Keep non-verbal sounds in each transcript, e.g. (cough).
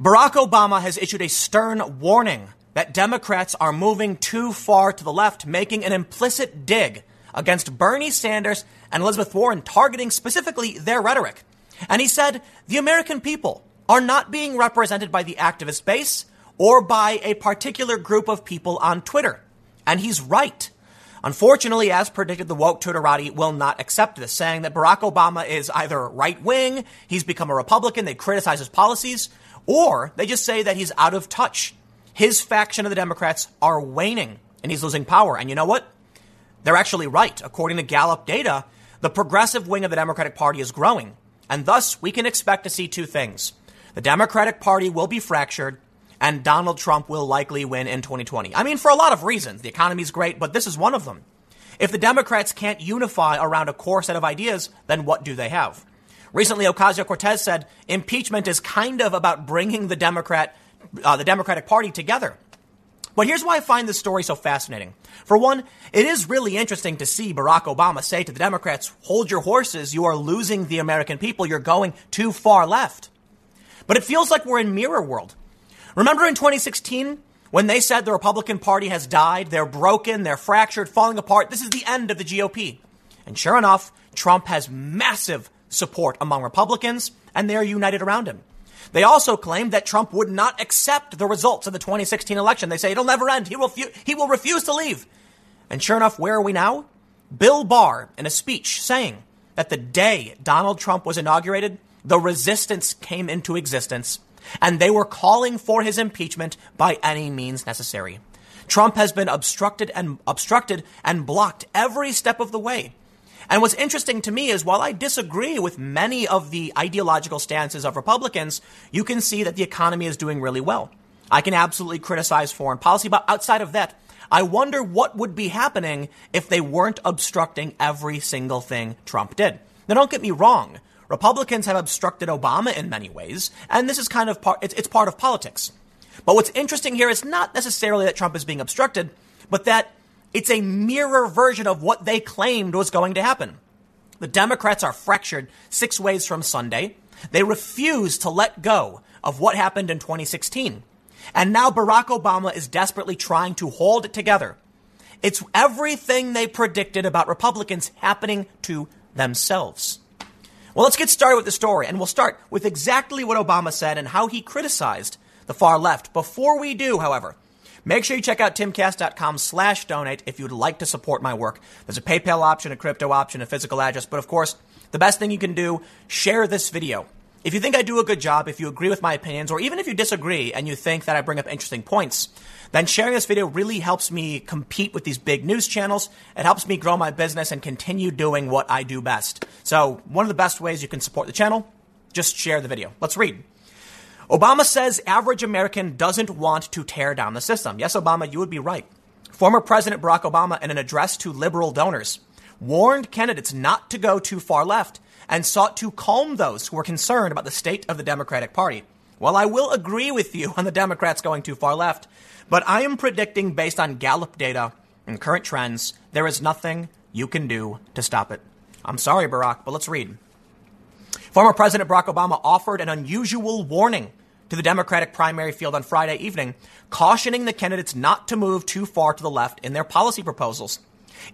Barack Obama has issued a stern warning that Democrats are moving too far to the left, making an implicit dig against Bernie Sanders and Elizabeth Warren, targeting specifically their rhetoric. And he said the American people are not being represented by the activist base or by a particular group of people on Twitter. And he's right. Unfortunately, as predicted, the woke Twitterati will not accept this, saying that Barack Obama is either right wing, he's become a Republican, they criticize his policies, or they just say that he's out of touch. His faction of the Democrats are waning and he's losing power. And you know what? They're actually right. According to Gallup data, the progressive wing of the Democratic Party is growing. And thus, we can expect to see two things. The Democratic Party will be fractured and Donald Trump will likely win in 2020. I mean, for a lot of reasons. The economy's great, but this is one of them. If the Democrats can't unify around a core set of ideas, then what do they have? Recently, Ocasio Cortez said impeachment is kind of about bringing the Democrat, uh, the Democratic Party together. But here's why I find this story so fascinating. For one, it is really interesting to see Barack Obama say to the Democrats, hold your horses, you are losing the American people, you're going too far left. But it feels like we're in mirror world. Remember in 2016 when they said the Republican Party has died, they're broken, they're fractured, falling apart, this is the end of the GOP. And sure enough, Trump has massive support among Republicans, and they are united around him. They also claimed that Trump would not accept the results of the 2016 election. They say it'll never end. He will, he will refuse to leave. And sure enough, where are we now? Bill Barr, in a speech, saying that the day Donald Trump was inaugurated, the resistance came into existence and they were calling for his impeachment by any means necessary. Trump has been obstructed and obstructed and blocked every step of the way. And what's interesting to me is while I disagree with many of the ideological stances of Republicans, you can see that the economy is doing really well. I can absolutely criticize foreign policy, but outside of that, I wonder what would be happening if they weren't obstructing every single thing Trump did. Now, don't get me wrong. Republicans have obstructed Obama in many ways, and this is kind of part, it's, it's part of politics. But what's interesting here is not necessarily that Trump is being obstructed, but that it's a mirror version of what they claimed was going to happen. The Democrats are fractured six ways from Sunday. They refuse to let go of what happened in 2016. And now Barack Obama is desperately trying to hold it together. It's everything they predicted about Republicans happening to themselves. Well, let's get started with the story, and we'll start with exactly what Obama said and how he criticized the far left. Before we do, however, make sure you check out timcast.com slash donate if you'd like to support my work. There's a PayPal option, a crypto option, a physical address, but of course, the best thing you can do, share this video. If you think I do a good job, if you agree with my opinions, or even if you disagree and you think that I bring up interesting points, then sharing this video really helps me compete with these big news channels. It helps me grow my business and continue doing what I do best. So one of the best ways you can support the channel, just share the video. Let's read. Obama says average American doesn't want to tear down the system. Yes, Obama, you would be right. Former President Barack Obama, in an address to liberal donors, warned candidates not to go too far left and sought to calm those who were concerned about the state of the Democratic Party. Well, I will agree with you on the Democrats going too far left, but I am predicting based on Gallup data and current trends, there is nothing you can do to stop it. I'm sorry, Barack, but let's read. Former President Barack Obama offered an unusual warning to the Democratic primary field on Friday evening, cautioning the candidates not to move too far to the left in their policy proposals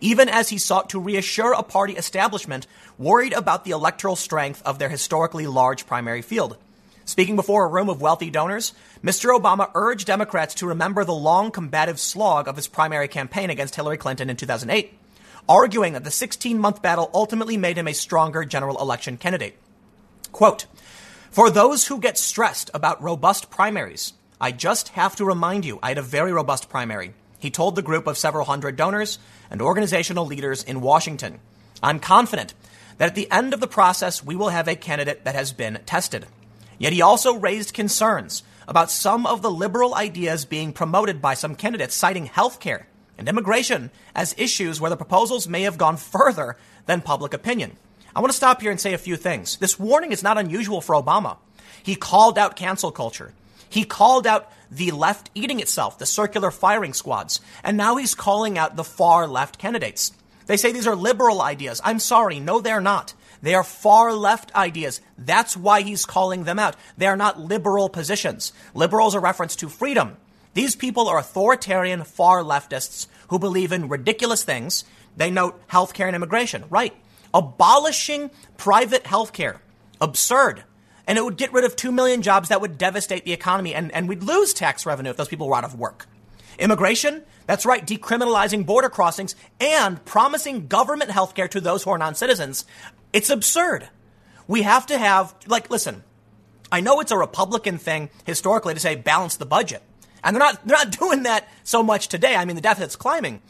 even as he sought to reassure a party establishment worried about the electoral strength of their historically large primary field. Speaking before a room of wealthy donors, Mr. Obama urged Democrats to remember the long combative slog of his primary campaign against Hillary Clinton in 2008, arguing that the 16 month battle ultimately made him a stronger general election candidate. Quote, for those who get stressed about robust primaries, I just have to remind you I had a very robust primary. He told the group of several hundred donors and organizational leaders in Washington. I'm confident that at the end of the process, we will have a candidate that has been tested. Yet he also raised concerns about some of the liberal ideas being promoted by some candidates, citing health care and immigration as issues where the proposals may have gone further than public opinion. I want to stop here and say a few things. This warning is not unusual for Obama. He called out cancel culture. He called out the left eating itself, the circular firing squads. And now he's calling out the far left candidates. They say these are liberal ideas. I'm sorry. No, they're not. They are far left ideas. That's why he's calling them out. They are not liberal positions. Liberals are reference to freedom. These people are authoritarian far leftists who believe in ridiculous things. They note healthcare and immigration. Right. Abolishing private healthcare. Absurd. And it would get rid of 2 million jobs that would devastate the economy and, and we'd lose tax revenue if those people were out of work. Immigration, that's right, decriminalizing border crossings and promising government health care to those who are non citizens. It's absurd. We have to have, like, listen, I know it's a Republican thing historically to say balance the budget. And they're not, they're not (laughs) doing that so much today. I mean, the deficit's climbing.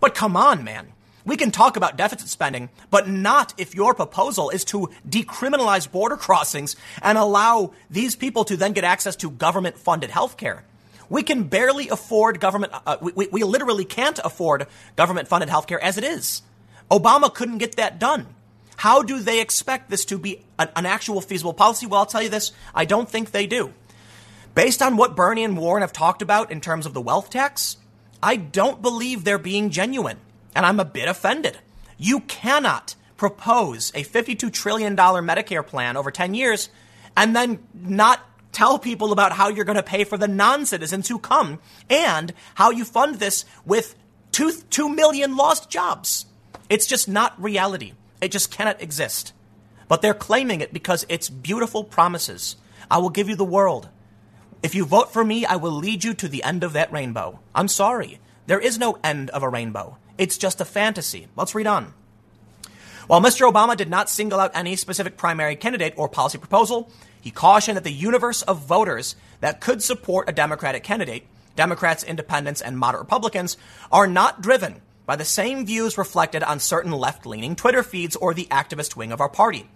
But come on, man. We can talk about deficit spending, but not if your proposal is to decriminalize border crossings and allow these people to then get access to government funded health care. We can barely afford government, uh, we, we literally can't afford government funded healthcare as it is. Obama couldn't get that done. How do they expect this to be an, an actual feasible policy? Well, I'll tell you this I don't think they do. Based on what Bernie and Warren have talked about in terms of the wealth tax, I don't believe they're being genuine. And I'm a bit offended. You cannot propose a $52 trillion Medicare plan over 10 years and then not Tell people about how you're going to pay for the non citizens who come and how you fund this with two, 2 million lost jobs. It's just not reality. It just cannot exist. But they're claiming it because it's beautiful promises. I will give you the world. If you vote for me, I will lead you to the end of that rainbow. I'm sorry. There is no end of a rainbow. It's just a fantasy. Let's read on. While Mr. Obama did not single out any specific primary candidate or policy proposal, he cautioned that the universe of voters that could support a Democratic candidate, Democrats, independents, and moderate Republicans, are not driven by the same views reflected on certain left leaning Twitter feeds or the activist wing of our party.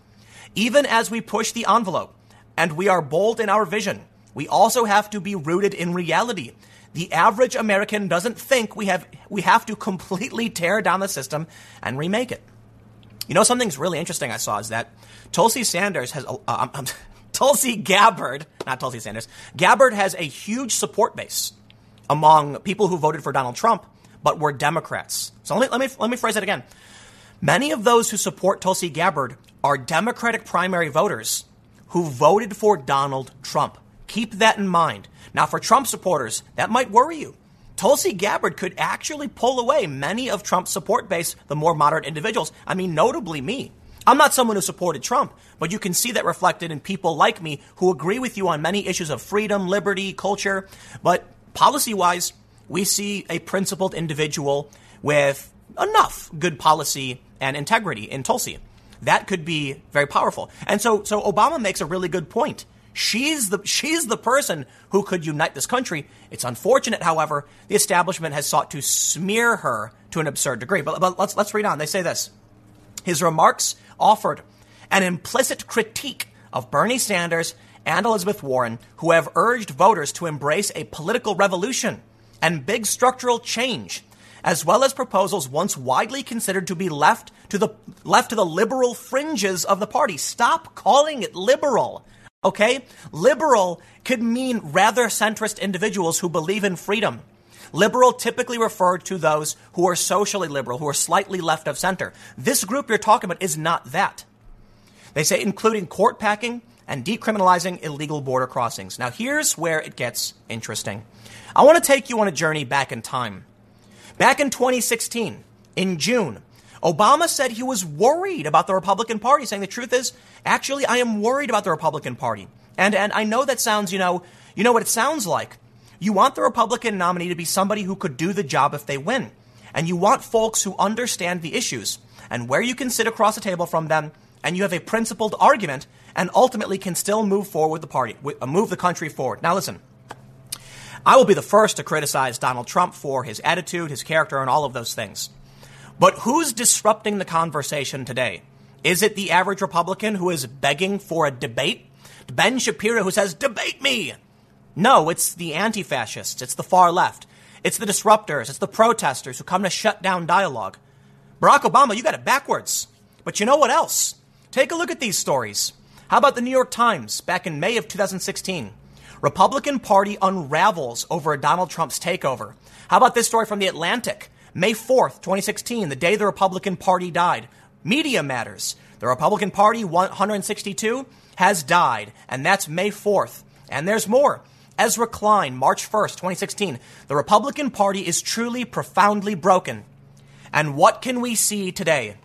Even as we push the envelope and we are bold in our vision, we also have to be rooted in reality. The average American doesn't think we have, we have to completely tear down the system and remake it. You know, something's really interesting I saw is that Tulsi Sanders has, uh, um, um (laughs) Tulsi Gabbard, not Tulsi Sanders, Gabbard has a huge support base among people who voted for Donald Trump but were Democrats. So let me, let me, let me phrase that again. Many of those who support Tulsi Gabbard are Democratic primary voters who voted for Donald Trump. Keep that in mind. Now, for Trump supporters, that might worry you. Tulsi Gabbard could actually pull away many of Trump's support base, the more moderate individuals. I mean, notably me. I'm not someone who supported Trump, but you can see that reflected in people like me who agree with you on many issues of freedom, liberty, culture. But policy wise, we see a principled individual with enough good policy and integrity in Tulsi. That could be very powerful. And so, so Obama makes a really good point. She's the, she's the person who could unite this country. It's unfortunate, however, the establishment has sought to smear her to an absurd degree. But, but let's, let's read on. They say this. His remarks offered an implicit critique of Bernie Sanders and Elizabeth Warren, who have urged voters to embrace a political revolution and big structural change, as well as proposals once widely considered to be left to the left to the liberal fringes of the party. Stop calling it liberal. Okay? Liberal could mean rather centrist individuals who believe in freedom. Liberal typically referred to those who are socially liberal, who are slightly left of center. This group you're talking about is not that. They say including court packing and decriminalizing illegal border crossings. Now, here's where it gets interesting. I want to take you on a journey back in time. Back in 2016, in June, Obama said he was worried about the Republican Party, saying the truth is, actually, I am worried about the Republican Party. And, and I know that sounds, you know, you know what it sounds like. You want the Republican nominee to be somebody who could do the job if they win. And you want folks who understand the issues and where you can sit across the table from them and you have a principled argument and ultimately can still move forward the party, uh, move the country forward. Now listen, I will be the first to criticize Donald Trump for his attitude, his character, and all of those things. But who's disrupting the conversation today? Is it the average Republican who is begging for a debate? Ben Shapiro who says, debate me! No, it's the anti fascists, it's the far left, it's the disruptors, it's the protesters who come to shut down dialogue. Barack Obama, you got it backwards. But you know what else? Take a look at these stories. How about the New York Times back in May of 2016? Republican Party unravels over Donald Trump's takeover. How about this story from The Atlantic? May 4th, 2016, the day the Republican Party died. Media Matters. The Republican Party 162 has died, and that's May 4th. And there's more. Ezra Klein, March 1st, 2016. The Republican Party is truly profoundly broken. And what can we see today?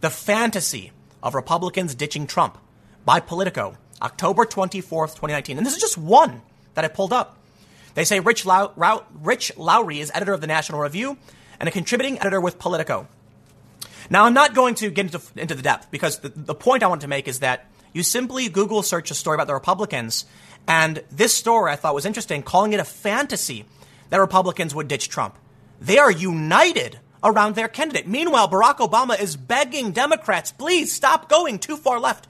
The fantasy of Republicans ditching Trump by Politico, October 24th, 2019. And this is just one that I pulled up. They say Rich, Low- Rich Lowry is editor of the National Review and a contributing editor with Politico. Now, I'm not going to get into, into the depth because the, the point I want to make is that you simply Google search a story about the Republicans, and this story I thought was interesting, calling it a fantasy that Republicans would ditch Trump. They are united around their candidate. Meanwhile, Barack Obama is begging Democrats, please stop going too far left.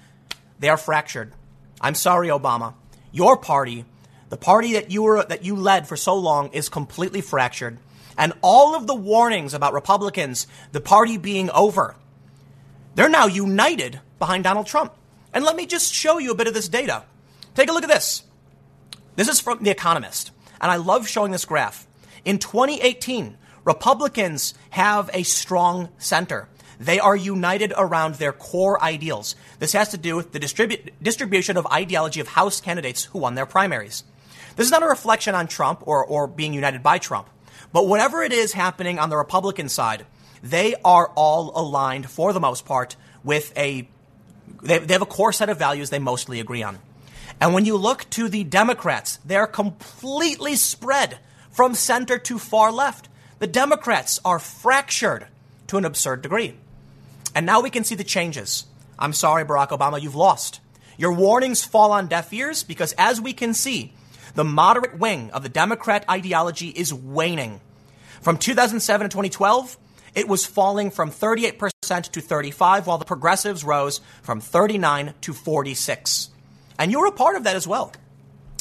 They are fractured. I'm sorry, Obama. Your party, the party that you were that you led for so long, is completely fractured. And all of the warnings about Republicans, the party being over, they're now united behind Donald Trump. And let me just show you a bit of this data. Take a look at this. This is from The Economist. And I love showing this graph. In 2018, Republicans have a strong center. They are united around their core ideals. This has to do with the distribu- distribution of ideology of House candidates who won their primaries. This is not a reflection on Trump or, or being united by Trump. But whatever it is happening on the Republican side, they are all aligned for the most part with a, they, they have a core set of values they mostly agree on. And when you look to the Democrats, they're completely spread from center to far left. The Democrats are fractured to an absurd degree. And now we can see the changes. I'm sorry, Barack Obama, you've lost. Your warnings fall on deaf ears because, as we can see, the moderate wing of the Democrat ideology is waning. From 2007 to 2012, it was falling from 38% to 35, while the progressives rose from 39 to 46. And you're a part of that as well.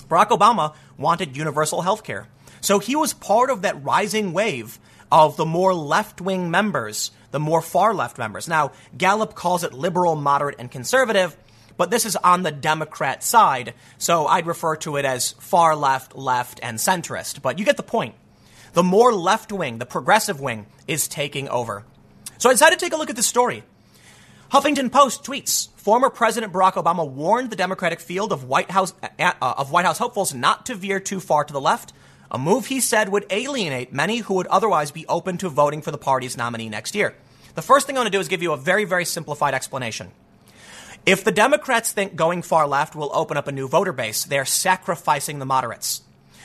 Barack Obama wanted universal health care. So he was part of that rising wave of the more left wing members, the more far left members. Now, Gallup calls it liberal, moderate, and conservative but this is on the Democrat side, so I'd refer to it as far left, left, and centrist. But you get the point. The more left wing, the progressive wing, is taking over. So I decided to take a look at this story. Huffington Post tweets: Former President Barack Obama warned the Democratic field of White House uh, of White House hopefuls not to veer too far to the left, a move he said would alienate many who would otherwise be open to voting for the party's nominee next year. The first thing I want to do is give you a very, very simplified explanation. If the Democrats think going far left will open up a new voter base, they're sacrificing the moderates.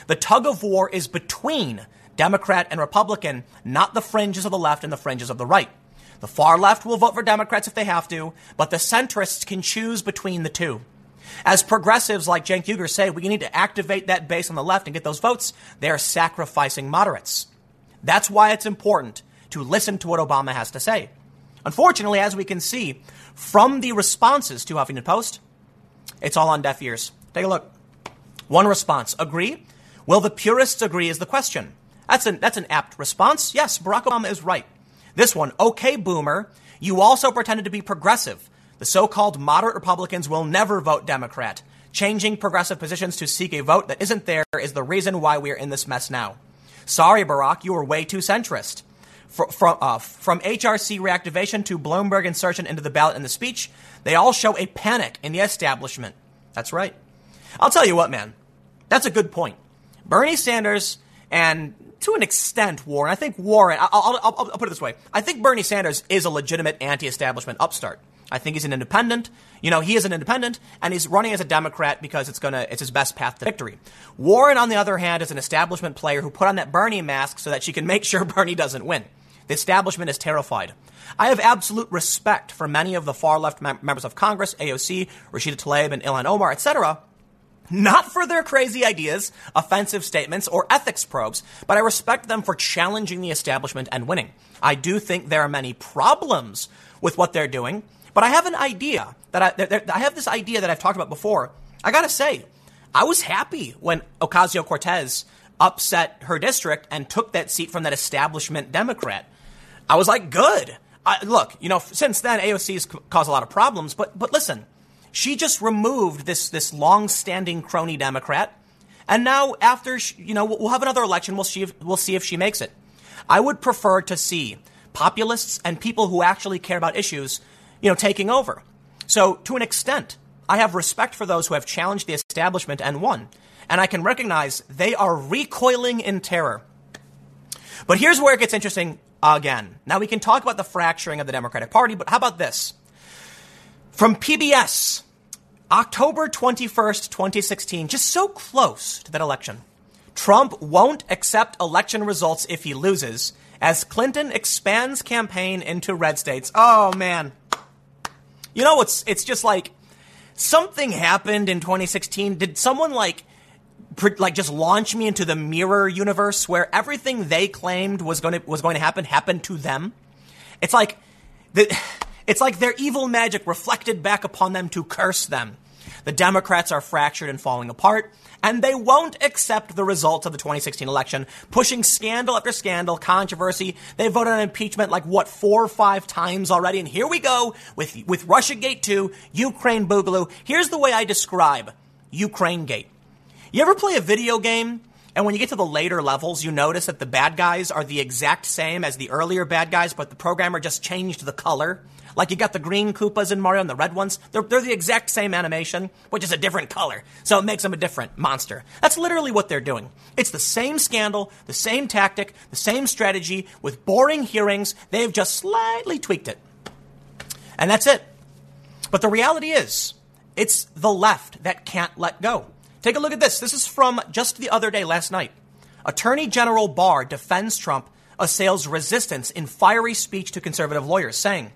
The tug of war is between Democrat and Republican, not the fringes of the left and the fringes of the right. The far left will vote for Democrats if they have to, but the centrists can choose between the two. As progressives like Cenk Uygur say, we need to activate that base on the left and get those votes. They are sacrificing moderates. That's why it's important to listen to what Obama has to say. Unfortunately, as we can see, from the responses to Huffington Post, it's all on deaf ears. Take a look. One response agree? Will the purists agree is the question. That's an, that's an apt response. Yes, Barack Obama is right. This one, okay, boomer, you also pretended to be progressive. The so called moderate Republicans will never vote Democrat. Changing progressive positions to seek a vote that isn't there is the reason why we're in this mess now. Sorry, Barack, you were way too centrist from, uh, from HRC reactivation to Bloomberg insertion into the ballot and the speech, they all show a panic in the establishment. That's right. I'll tell you what, man. That's a good point. Bernie Sanders and to an extent Warren. I think Warren. I'll, I'll, I'll, I'll put it this way. I think Bernie Sanders is a legitimate anti-establishment upstart. I think he's an independent. You know, he is an independent, and he's running as a Democrat because it's gonna it's his best path to victory. Warren, on the other hand, is an establishment player who put on that Bernie mask so that she can make sure (laughs) Bernie doesn't win. The establishment is terrified. I have absolute respect for many of the far left mem- members of Congress, AOC, Rashida Tlaib, and Ilhan Omar, etc., not for their crazy ideas, offensive statements, or ethics probes, but I respect them for challenging the establishment and winning. I do think there are many problems with what they're doing, but I have an idea that I, I have this idea that I've talked about before. I gotta say, I was happy when Ocasio Cortez upset her district and took that seat from that establishment Democrat. I was like, good. I, look, you know, since then AOC's caused a lot of problems, but but listen, she just removed this this long-standing crony Democrat, and now after she, you know we'll have another election. We'll see if, we'll see if she makes it. I would prefer to see populists and people who actually care about issues, you know, taking over. So, to an extent, I have respect for those who have challenged the establishment and won. And I can recognize they are recoiling in terror. But here's where it gets interesting again. Now, we can talk about the fracturing of the Democratic Party, but how about this? From PBS, October 21st, 2016, just so close to that election. Trump won't accept election results if he loses, as Clinton expands campaign into red states. Oh man. You know, it's it's just like something happened in 2016. Did someone like like just launch me into the mirror universe where everything they claimed was going to was going to happen happened to them? It's like the, it's like their evil magic reflected back upon them to curse them. The Democrats are fractured and falling apart and they won't accept the results of the 2016 election, pushing scandal after scandal, controversy. They voted on impeachment like what four or five times already, and here we go with with RussiaGate 2, Ukraine Boogaloo. Here's the way I describe Ukraine Gate. You ever play a video game? And when you get to the later levels, you notice that the bad guys are the exact same as the earlier bad guys, but the programmer just changed the color. Like you got the green Koopas in Mario and the red ones. They're, they're the exact same animation, which is a different color. So it makes them a different monster. That's literally what they're doing. It's the same scandal, the same tactic, the same strategy with boring hearings. They've just slightly tweaked it. And that's it. But the reality is, it's the left that can't let go. Take a look at this. This is from just the other day, last night. Attorney General Barr defends Trump, assails resistance in fiery speech to conservative lawyers, saying,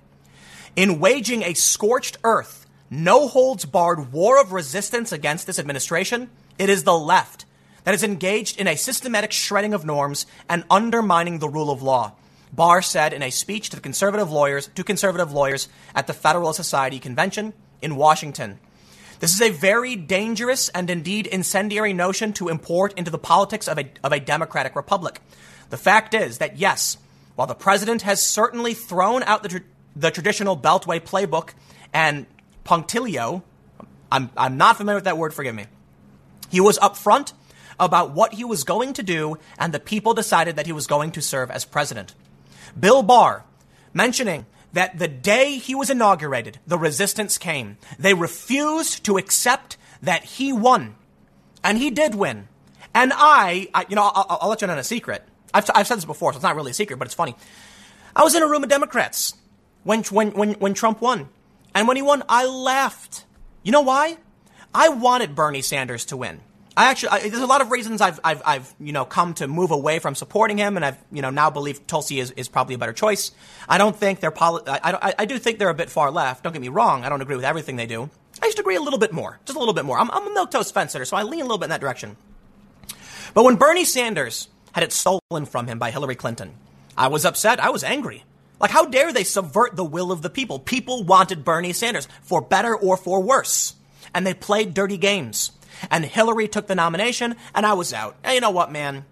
in waging a scorched earth, no holds barred war of resistance against this administration, it is the left that is engaged in a systematic shredding of norms and undermining the rule of law. Barr said in a speech to conservative lawyers to conservative lawyers at the Federalist Society convention in Washington. This is a very dangerous and indeed incendiary notion to import into the politics of a, of a democratic republic. The fact is that yes, while the president has certainly thrown out the, the traditional Beltway playbook and punctilio. I'm, I'm not familiar with that word, forgive me. He was upfront about what he was going to do, and the people decided that he was going to serve as president. Bill Barr mentioning that the day he was inaugurated, the resistance came. They refused to accept that he won. And he did win. And I, I you know, I'll, I'll, let you in on a secret. I've, I've said this before, so it's not really a secret, but it's funny. I was in a room of Democrats when, when, when, when Trump won. And when he won, I laughed. You know why? I wanted Bernie Sanders to win. I actually, I, there's a lot of reasons I've, I've, I've, you know, come to move away from supporting him, and I've, you know, now believe Tulsi is, is probably a better choice. I don't think they're, poli- I, I, I do think they're a bit far left. Don't get me wrong. I don't agree with everything they do. I just agree a little bit more, just a little bit more. I'm, I'm a milquetoast fence sitter, so I lean a little bit in that direction. But when Bernie Sanders had it stolen from him by Hillary Clinton, I was upset. I was angry. Like, how dare they subvert the will of the people? People wanted Bernie Sanders for better or for worse. And they played dirty games. And Hillary took the nomination, and I was out. And you know what, man?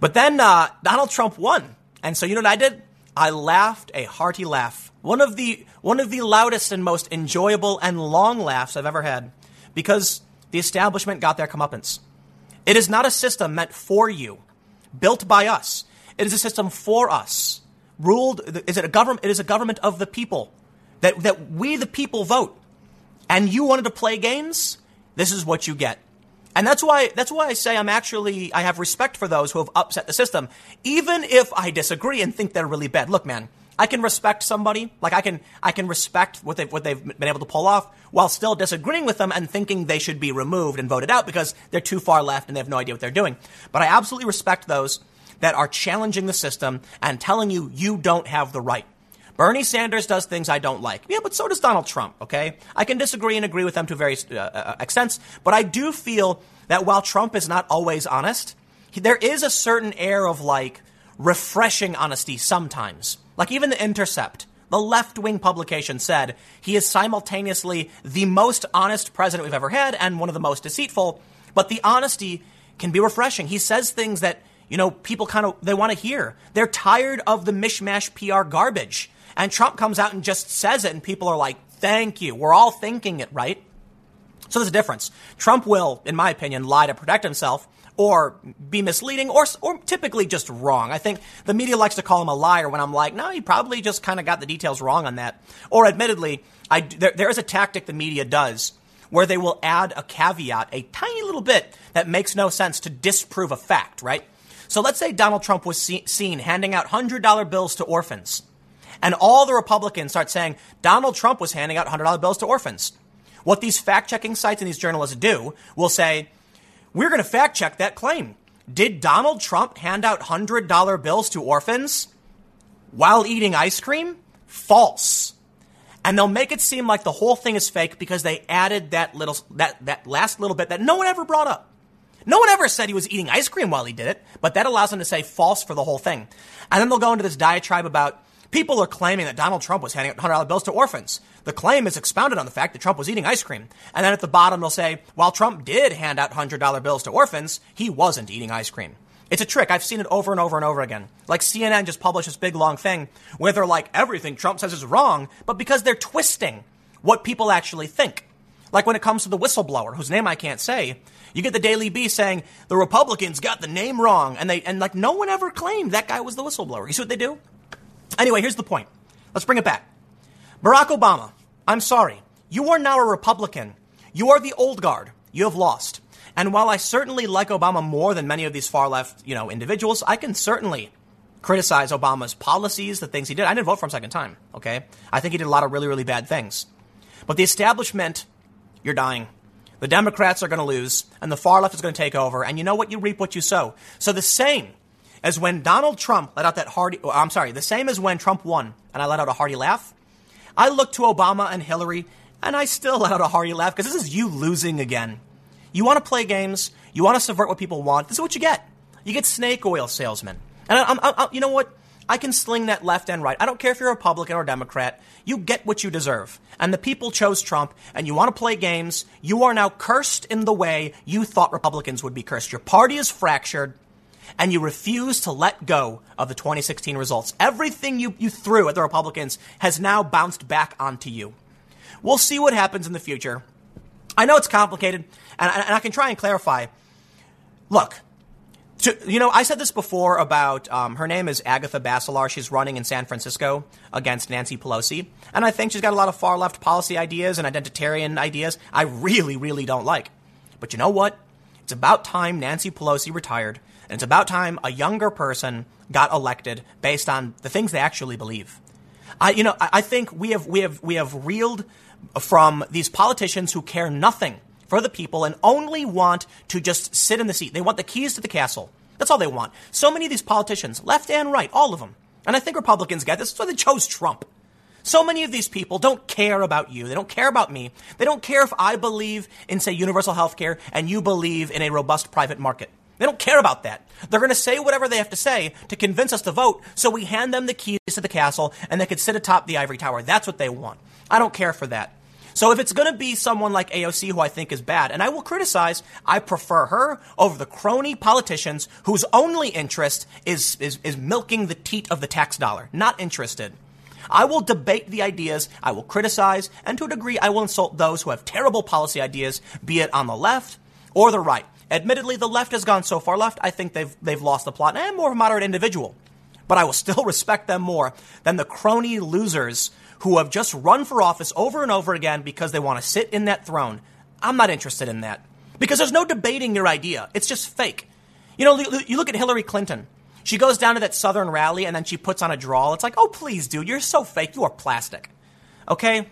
But then uh, Donald Trump won. And so you know what I did? I laughed a hearty laugh. One of the one of the loudest and most enjoyable and long laughs I've ever had, because the establishment got their comeuppance. It is not a system meant for you, built by us. It is a system for us ruled is it a government it is a government of the people that that we the people vote and you wanted to play games this is what you get. And that's why that's why I say I'm actually I have respect for those who have upset the system. Even if I disagree and think they're really bad. Look man I can respect somebody. Like I can I can respect what they've what they've been able to pull off while still disagreeing with them and thinking they should be removed and voted out because they're too far left and they have no idea what they're doing. But I absolutely respect those that are challenging the system and telling you you don't have the right. Bernie Sanders does things I don't like. Yeah, but so does Donald Trump, okay? I can disagree and agree with them to various uh, uh, extents, but I do feel that while Trump is not always honest, he, there is a certain air of like refreshing honesty sometimes. Like even The Intercept, the left wing publication said he is simultaneously the most honest president we've ever had and one of the most deceitful, but the honesty can be refreshing. He says things that you know, people kind of they want to hear. They're tired of the mishmash PR garbage. And Trump comes out and just says it and people are like, "Thank you. We're all thinking it, right?" So there's a difference. Trump will, in my opinion, lie to protect himself or be misleading or, or typically just wrong. I think the media likes to call him a liar when I'm like, no, he probably just kind of got the details wrong on that. Or admittedly, I, there, there is a tactic the media does where they will add a caveat, a tiny little bit that makes no sense to disprove a fact, right? So let's say Donald Trump was see, seen handing out $100 bills to orphans. And all the Republicans start saying Donald Trump was handing out $100 bills to orphans. What these fact checking sites and these journalists do will say, we're going to fact check that claim. Did Donald Trump hand out $100 bills to orphans while eating ice cream? False. And they'll make it seem like the whole thing is fake because they added that little that that last little bit that no one ever brought up. No one ever said he was eating ice cream while he did it, but that allows them to say false for the whole thing. And then they'll go into this diatribe about People are claiming that Donald Trump was handing out $100 bills to orphans. The claim is expounded on the fact that Trump was eating ice cream. And then at the bottom, they'll say, while Trump did hand out $100 bills to orphans, he wasn't eating ice cream. It's a trick. I've seen it over and over and over again. Like CNN just published this big long thing where they're like, everything Trump says is wrong, but because they're twisting what people actually think. Like when it comes to the whistleblower, whose name I can't say, you get the Daily Beast saying the Republicans got the name wrong, and they and like no one ever claimed that guy was the whistleblower. You see what they do? Anyway, here's the point. Let's bring it back. Barack Obama, I'm sorry. You are now a Republican. You are the old guard. You have lost. And while I certainly like Obama more than many of these far left, you know, individuals, I can certainly criticize Obama's policies, the things he did. I didn't vote for him a second time, okay? I think he did a lot of really, really bad things. But the establishment, you're dying. The Democrats are going to lose, and the far left is going to take over. And you know what? You reap what you sow. So the same as when Donald Trump let out that hearty, oh, I'm sorry, the same as when Trump won and I let out a hearty laugh. I looked to Obama and Hillary and I still (laughs) let out a hearty laugh because this is you losing again. You want to play games, you want to subvert what people want. This is what you get. You get snake oil salesmen. And I, I, I, you know what? I can sling that left and right. I don't care if you're a Republican or Democrat. You get what you deserve. And the people chose Trump, and you want to play games. You are now cursed in the way you thought Republicans would be cursed. Your party is fractured and you refuse to let go of the 2016 results. Everything you, you threw at the Republicans has now bounced back onto you. We'll see what happens in the future. I know it's complicated, and, and I can try and clarify. Look, to, you know, I said this before about um, her name is Agatha Bacelar. She's running in San Francisco against Nancy Pelosi. And I think she's got a lot of far left policy ideas and identitarian ideas I really, really don't like. But you know what? It's about time Nancy Pelosi retired and it's about time a younger person got elected based on the things they actually believe. I, you know, I think we have, we have, we have reeled from these politicians who care nothing for the people and only want to just sit in the seat. They want the keys to the castle. That's all they want. So many of these politicians, left and right, all of them. And I think Republicans get this. That's why they chose Trump. So many of these people don't care about you. They don't care about me. They don't care if I believe in, say, universal health care and you believe in a robust private market. They don't care about that. They're going to say whatever they have to say to convince us to vote, so we hand them the keys to the castle and they can sit atop the ivory tower. That's what they want. I don't care for that. So if it's going to be someone like AOC who I think is bad, and I will criticize, I prefer her over the crony politicians whose only interest is, is, is milking the teat of the tax dollar. Not interested. I will debate the ideas, I will criticize, and to a degree, I will insult those who have terrible policy ideas, be it on the left or the right. Admittedly, the left has gone so far left, I think they've, they've lost the plot, and I'm more of a moderate individual. But I will still (laughs) respect them more than the crony losers who have just run for office over and over again because they want to sit in that throne. I'm not interested in that. Because there's no debating your idea. It's just fake. You know, you look at Hillary Clinton. She goes down to that Southern rally and then she puts on a drawl. It's like, oh, please, dude, you're so fake. You are plastic. Okay?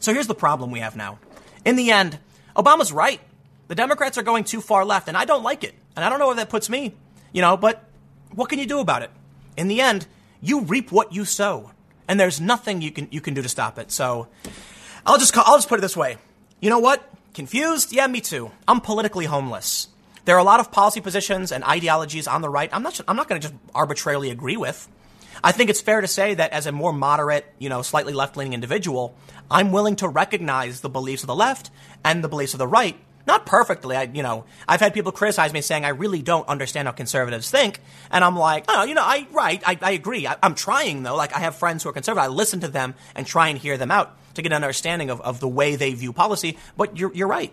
So here's the problem we have now. In the end, Obama's right. The Democrats are going too far left, and I don't like it. And I don't know where that puts me, you know, but what can you do about it? In the end, you reap what you sow, and there's nothing you can, you can do to stop it. So I'll just, call, I'll just put it this way. You know what? Confused? Yeah, me too. I'm politically homeless. There are a lot of policy positions and ideologies on the right I'm not, I'm not going to just arbitrarily agree with. I think it's fair to say that as a more moderate, you know, slightly left leaning individual, I'm willing to recognize the beliefs of the left and the beliefs of the right not perfectly. I, you know, I've had people criticize me saying I really don't understand how conservatives think, and I'm like, oh, you know, I right, I, I agree. I, am trying though. Like I have friends who are conservative. I listen to them and try and hear them out to get an understanding of, of the way they view policy. But you're you're right.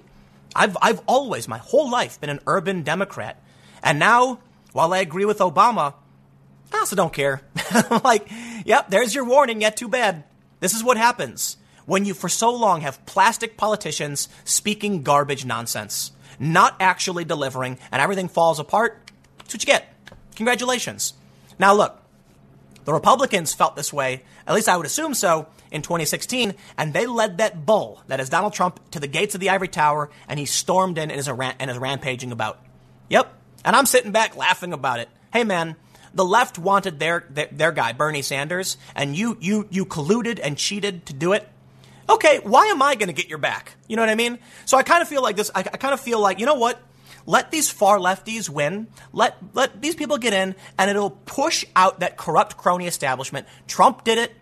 I've, I've always, my whole life, been an urban Democrat. And now, while I agree with Obama, I also don't care. (laughs) like, yep, there's your warning, yet too bad. This is what happens when you, for so long, have plastic politicians speaking garbage nonsense, not actually delivering, and everything falls apart. That's what you get. Congratulations. Now, look, the Republicans felt this way, at least I would assume so, in 2016, and they led that bull, that is Donald Trump, to the gates of the ivory tower, and he stormed in and is, ran- and is rampaging about. Yep. And I'm sitting back laughing about it. Hey, man, the left wanted their, their, their guy, Bernie Sanders, and you, you, you colluded and cheated to do it. Okay, why am I going to get your back? You know what I mean? So I kind of feel like this, I, I kind of feel like, you know what? Let these far lefties win. Let let these people get in, and it'll push out that corrupt crony establishment. Trump did it.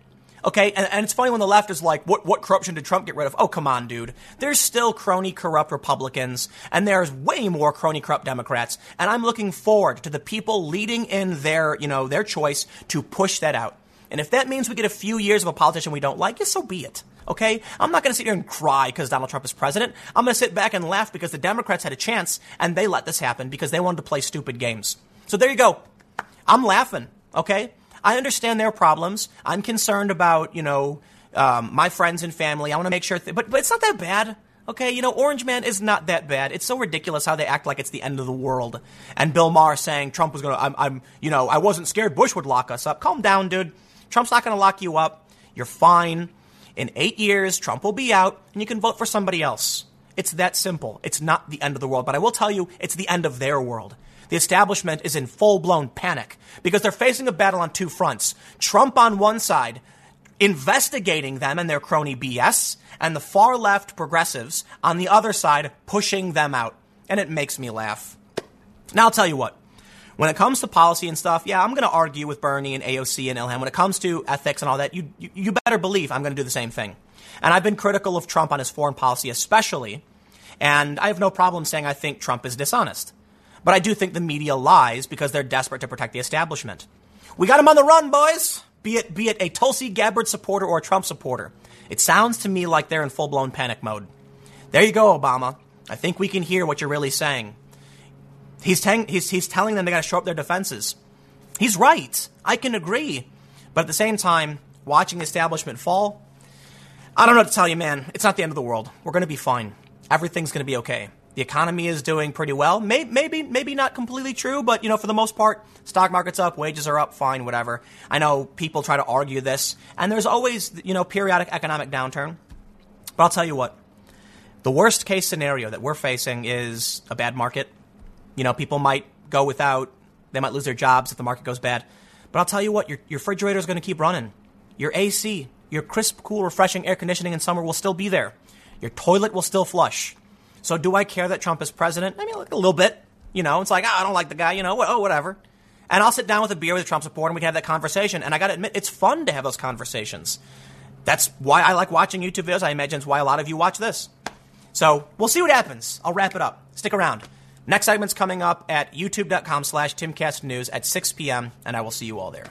Okay, and, and, it's funny when the left is like, what, what corruption did Trump get rid of? Oh, come on, dude. There's still crony corrupt Republicans, and there's way more crony corrupt Democrats, and I'm looking forward to the people leading in their, you know, their choice to push that out. And if that means we get a few years of a politician we don't like, yes, so be it. Okay? I'm not going to sit here and cry because Donald Trump is president. I'm going to sit back and laugh because the Democrats had a chance and they let this happen because they wanted to play stupid games. So there you go. I'm laughing. Okay? I understand their problems. I'm concerned about, you know, um, my friends and family. I want to make sure, th- but, but it's not that bad. Okay, you know, Orange Man is not that bad. It's so ridiculous how they act like it's the end of the world. And Bill Maher saying Trump was going to, I'm, I'm, you know, I wasn't scared Bush would lock us up. Calm down, dude. Trump's not going to lock you up. You're fine. In eight years, Trump will be out and you can vote for somebody else. It's that simple. It's not the end of the world. But I will tell you, it's the end of their world. The establishment is in full blown panic because they're facing a battle on two fronts. Trump on one side, investigating them and their crony BS, and the far left progressives on the other side pushing them out. And it makes me laugh. Now, I'll tell you what. When it comes to policy and stuff, yeah, I'm going to argue with Bernie and AOC and Ilhan. When it comes to ethics and all that, you, you, you better believe I'm going to do the same thing. And I've been critical of Trump on his foreign policy, especially. And I have no problem saying I think Trump is dishonest. But I do think the media lies because they're desperate to protect the establishment. We got him on the run, boys! Be it, be it a Tulsi Gabbard supporter or a Trump supporter. It sounds to me like they're in full blown panic mode. There you go, Obama. I think we can hear what you're really saying. He's, ten- he's, he's telling them they got to show up their defenses. He's right. I can agree. But at the same time, watching the establishment fall, I don't know what to tell you, man. It's not the end of the world. We're going to be fine. Everything's going to be okay. The economy is doing pretty well. Maybe, maybe, maybe not completely true, but you know, for the most part, stock market's up, wages are up, fine, whatever. I know people try to argue this, and there's always, you know, periodic economic downturn. But I'll tell you what, the worst case scenario that we're facing is a bad market. You know, people might go without, they might lose their jobs if the market goes bad. But I'll tell you what, your, your refrigerator is going to keep running. Your AC, your crisp, cool, refreshing air conditioning in summer will still be there. Your toilet will still flush. So do I care that Trump is president? I mean, like a little bit. You know, it's like, oh, I don't like the guy, you know, oh, whatever. And I'll sit down with a beer with a Trump supporter and we can have that conversation. And I got to admit, it's fun to have those conversations. That's why I like watching YouTube videos. I imagine it's why a lot of you watch this. So we'll see what happens. I'll wrap it up. Stick around. Next segment's coming up at youtube.com slash timcastnews at 6 p.m., and I will see you all there.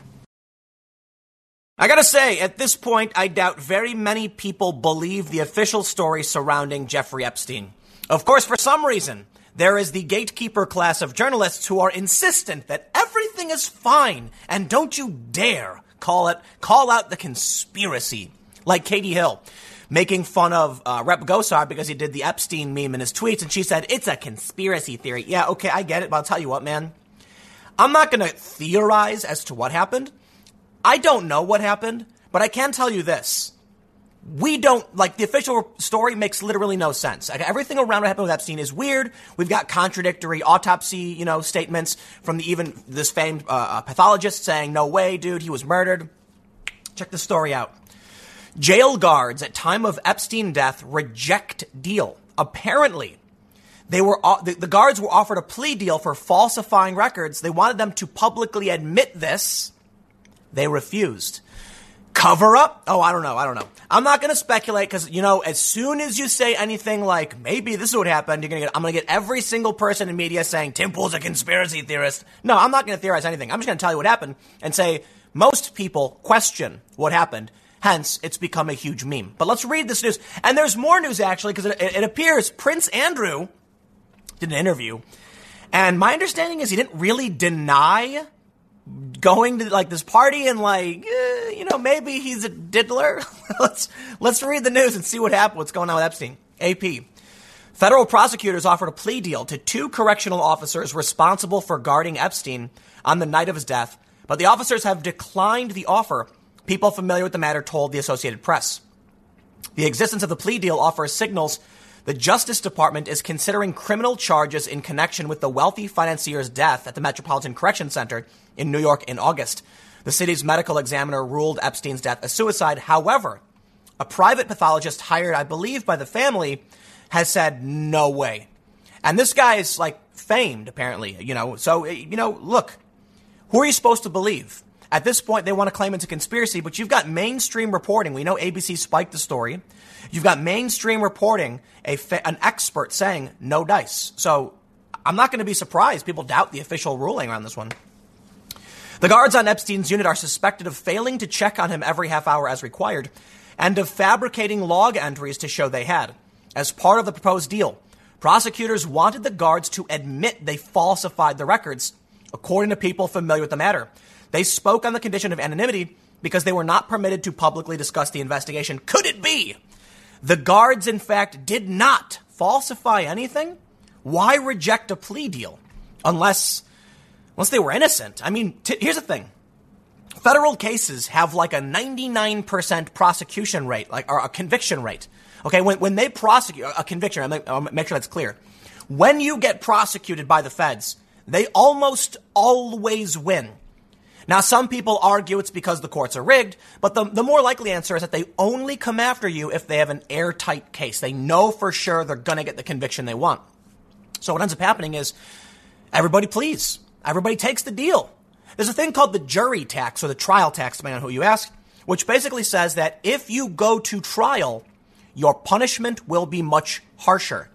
I gotta say, at this point, I doubt very many people believe the official story surrounding Jeffrey Epstein. Of course, for some reason, there is the gatekeeper class of journalists who are insistent that everything is fine and don't you dare call it call out the conspiracy like Katie Hill making fun of uh, Rep Gosar because he did the Epstein meme in his tweets and she said it's a conspiracy theory. Yeah, okay, I get it, but I'll tell you what, man. I'm not going to theorize as to what happened. I don't know what happened, but I can tell you this we don't like the official story makes literally no sense. Like, everything around what happened with Epstein is weird. We've got contradictory autopsy, you know, statements from the even this famed uh, uh, pathologist saying, "No way, dude, he was murdered." Check the story out. Jail guards at time of Epstein death reject deal. Apparently, they were uh, the, the guards were offered a plea deal for falsifying records. They wanted them to publicly admit this. They refused. Cover up? Oh, I don't know. I don't know. I'm not going to speculate because, you know, as soon as you say anything like, maybe this is what happened, you're going to get, I'm going to get every single person in media saying Tim Pool's a conspiracy theorist. No, I'm not going to theorize anything. I'm just going to tell you what happened and say most people question what happened. Hence, it's become a huge meme. But let's read this news. And there's more news actually, because it, it, appears Prince Andrew did an interview. And my understanding is he didn't really deny going to like this party and like, eh, you know, maybe he's a diddler. (laughs) let's, let's read the news and see what happened, what's going on with Epstein. AP. Federal prosecutors offered a plea deal to two correctional officers responsible for guarding Epstein on the night of his death, but the officers have declined the offer People familiar with the matter told the Associated Press. The existence of the plea deal offers signals the Justice Department is considering criminal charges in connection with the wealthy financier's death at the Metropolitan Correction Center in New York in August. The city's medical examiner ruled Epstein's death a suicide. However, a private pathologist hired, I believe, by the family has said, no way. And this guy is like famed, apparently, you know. So, you know, look, who are you supposed to believe? At this point, they want to claim it's a conspiracy, but you've got mainstream reporting. We know ABC spiked the story. You've got mainstream reporting, a fa- an expert saying no dice. So I'm not going to be surprised people doubt the official ruling around this one. The guards on Epstein's unit are suspected of failing to check on him every half hour as required and of fabricating log entries to show they had. As part of the proposed deal, prosecutors wanted the guards to admit they falsified the records, according to people familiar with the matter. They spoke on the condition of anonymity because they were not permitted to publicly discuss the investigation. Could it be? The guards, in fact, did not falsify anything? Why reject a plea deal? Unless, unless they were innocent. I mean, t- here's the thing. Federal cases have like a 99% prosecution rate, like, or a conviction rate. Okay, when, when they prosecute a conviction, I'll make, I'll make sure that's clear. When you get prosecuted by the feds, they almost always win. Now, some people argue it's because the courts are rigged, but the, the more likely answer is that they only come after you if they have an airtight case. They know for sure they're going to get the conviction they want. So what ends up happening is everybody pleads. Everybody takes the deal. There's a thing called the jury tax or the trial tax, depending on who you ask, which basically says that if you go to trial, your punishment will be much harsher.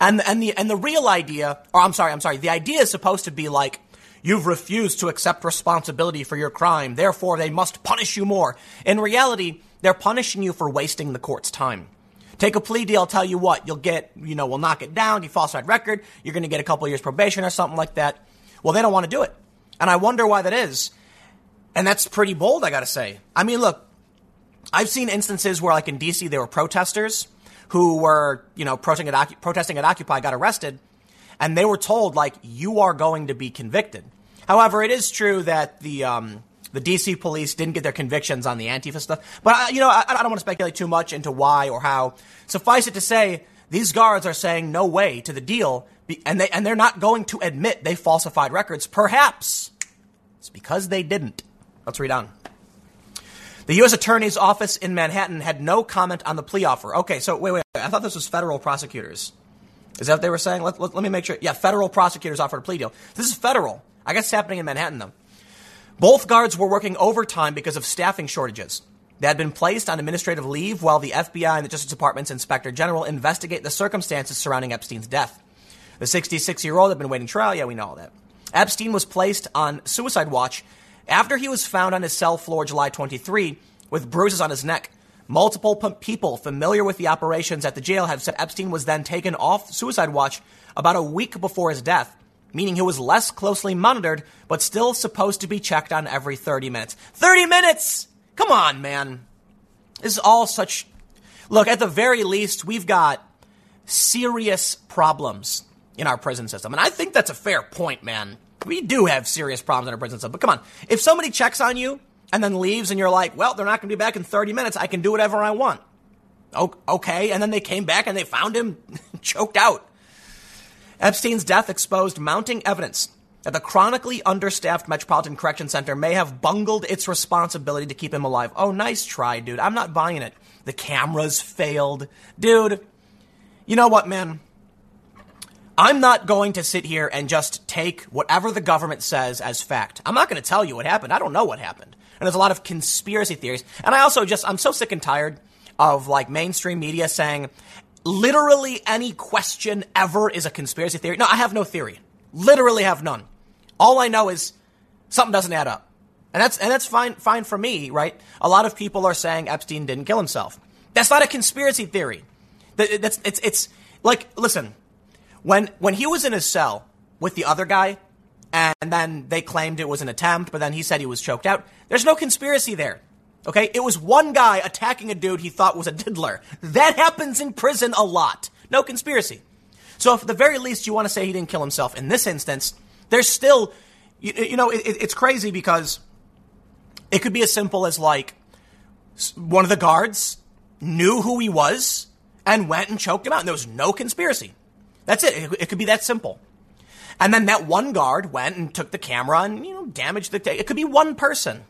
And, and the, and the real idea, or I'm sorry, I'm sorry, the idea is supposed to be like, You've refused to accept responsibility for your crime, therefore they must punish you more. In reality, they're punishing you for wasting the court's time. Take a plea deal, tell you what, you'll get, you know, we'll knock it down, you falsified record, you're going to get a couple years probation or something like that. Well, they don't want to do it. And I wonder why that is. And that's pretty bold, I gotta say. I mean, look, I've seen instances where, like in DC, there were protesters who were, you know, protesting at, protesting at Occupy, got arrested, and they were told, like, you are going to be convicted. However, it is true that the um, the DC police didn't get their convictions on the Antifa stuff. But uh, you know, I, I don't want to speculate too much into why or how. Suffice it to say, these guards are saying no way to the deal, and they and they're not going to admit they falsified records. Perhaps it's because they didn't. Let's read on. The U.S. Attorney's Office in Manhattan had no comment on the plea offer. Okay, so wait, wait. I thought this was federal prosecutors. Is that what they were saying? Let, let, let me make sure. Yeah, federal prosecutors offered a plea deal. This is federal. I guess it's happening in Manhattan, though. Both guards were working overtime because of staffing shortages. They had been placed on administrative leave while the FBI and the Justice Department's Inspector General investigate the circumstances surrounding Epstein's death. The 66 year old had been waiting trial. Yeah, we know all that. Epstein was placed on suicide watch after he was found on his cell floor July 23 with bruises on his neck. Multiple people familiar with the operations at the jail have said Epstein was then taken off suicide watch about a week before his death meaning he was less closely monitored, but still supposed to be checked on every 30 minutes. 30 minutes! Come on, man. This is all such. Look, at the very least, we've got serious problems in our prison system. And I think that's a fair point, man. We do have serious problems in our prison system. But come on, if somebody checks on you and then leaves and you're like, well, they're not going to be back in 30 minutes, I can do whatever I want. Okay. And then they came back and they found him (laughs) choked out. Epstein's death exposed mounting evidence that the chronically understaffed Metropolitan Correction Center may have bungled its responsibility to keep him alive. Oh, nice try, dude. I'm not buying it. The cameras failed. Dude, you know what, man? I'm not going to sit here and just take whatever the government says as fact. I'm not going to tell you what happened. I don't know what happened. There's a lot of conspiracy theories. And I also just, I'm so sick and tired of like mainstream media saying, literally any question ever is a conspiracy theory. No, I have no theory. Literally have none. All I know is something doesn't add up. And that's, and that's fine, fine for me, right? A lot of people are saying Epstein didn't kill himself. That's not a conspiracy theory. That's, it's, it's like, listen, when, when he was in his cell with the other guy, and then they claimed it was an attempt, but then he said he was choked out, there's no conspiracy there. Okay? It was one guy attacking a dude he thought was a diddler. That happens in prison a lot. No conspiracy. So if at the very least you want to say he didn't kill himself in this instance, there's still, you, you know, it, it's crazy because it could be as simple as like one of the guards knew who he was and went and choked him out, and there was no conspiracy. That's it. It, it could be that simple. And then that one guard went and took the camera and, you know, damaged the. T- it could be one person.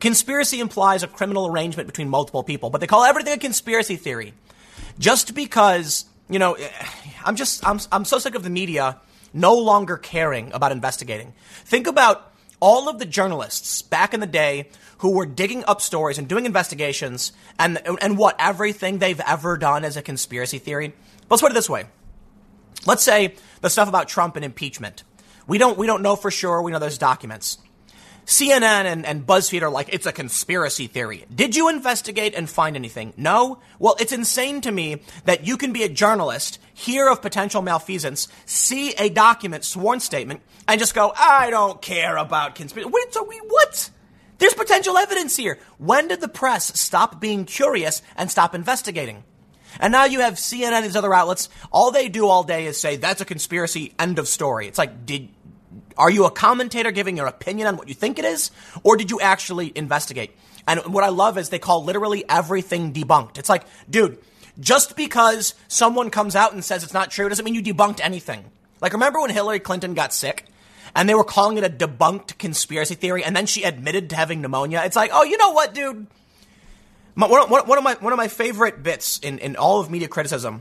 Conspiracy implies a criminal arrangement between multiple people, but they call everything a conspiracy theory. Just because, you know, I'm just, I'm, I'm so sick of the media no longer caring about investigating. Think about all of the journalists back in the day who were digging up stories and doing investigations and, and what everything they've ever done is a conspiracy theory. Let's put it this way. Let's say the stuff about Trump and impeachment. We don't, we don't know for sure. We know there's documents. CNN and, and BuzzFeed are like, it's a conspiracy theory. Did you investigate and find anything? No? Well, it's insane to me that you can be a journalist, hear of potential malfeasance, see a document, sworn statement, and just go, I don't care about conspiracy. Wait, so we, what? There's potential evidence here. When did the press stop being curious and stop investigating? And now you have CNN and these other outlets. All they do all day is say, that's a conspiracy, end of story. It's like, did, are you a commentator giving your opinion on what you think it is? Or did you actually investigate? And what I love is they call literally everything debunked. It's like, dude, just because someone comes out and says it's not true doesn't mean you debunked anything. Like, remember when Hillary Clinton got sick? And they were calling it a debunked conspiracy theory, and then she admitted to having pneumonia. It's like, oh, you know what, dude? My, one, one, of my one of my favorite bits in, in all of media criticism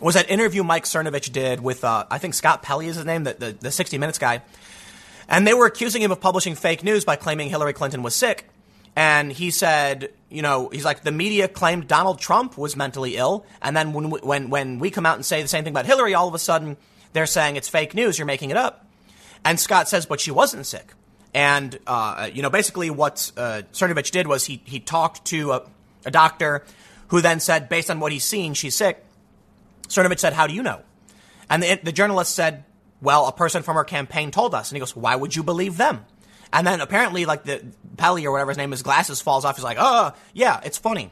was that interview Mike Cernovich did with uh, I think Scott Pelley is his name, the, the, the 60 Minutes guy, and they were accusing him of publishing fake news by claiming Hillary Clinton was sick. And he said, you know, he's like the media claimed Donald Trump was mentally ill, and then when we, when when we come out and say the same thing about Hillary, all of a sudden they're saying it's fake news, you're making it up. And Scott says, but she wasn't sick. And, uh, you know, basically what uh, Cernovich did was he, he talked to a, a, doctor who then said, based on what he's seen, she's sick. Cernovich said, how do you know? And the, the journalist said, well, a person from her campaign told us. And he goes, why would you believe them? And then apparently, like the Pelley or whatever his name is, glasses falls off. He's like, oh, yeah, it's funny.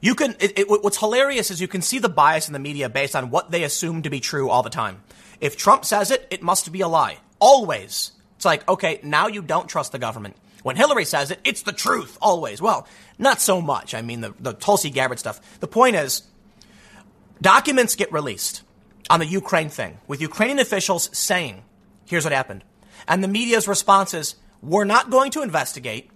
You can, it, it, what's hilarious is you can see the bias in the media based on what they assume to be true all the time. If Trump says it, it must be a lie. Always. It's like, okay, now you don't trust the government. When Hillary says it, it's the truth, always. Well, not so much. I mean, the, the Tulsi Gabbard stuff. The point is, documents get released on the Ukraine thing with Ukrainian officials saying, here's what happened. And the media's response is, we're not going to investigate.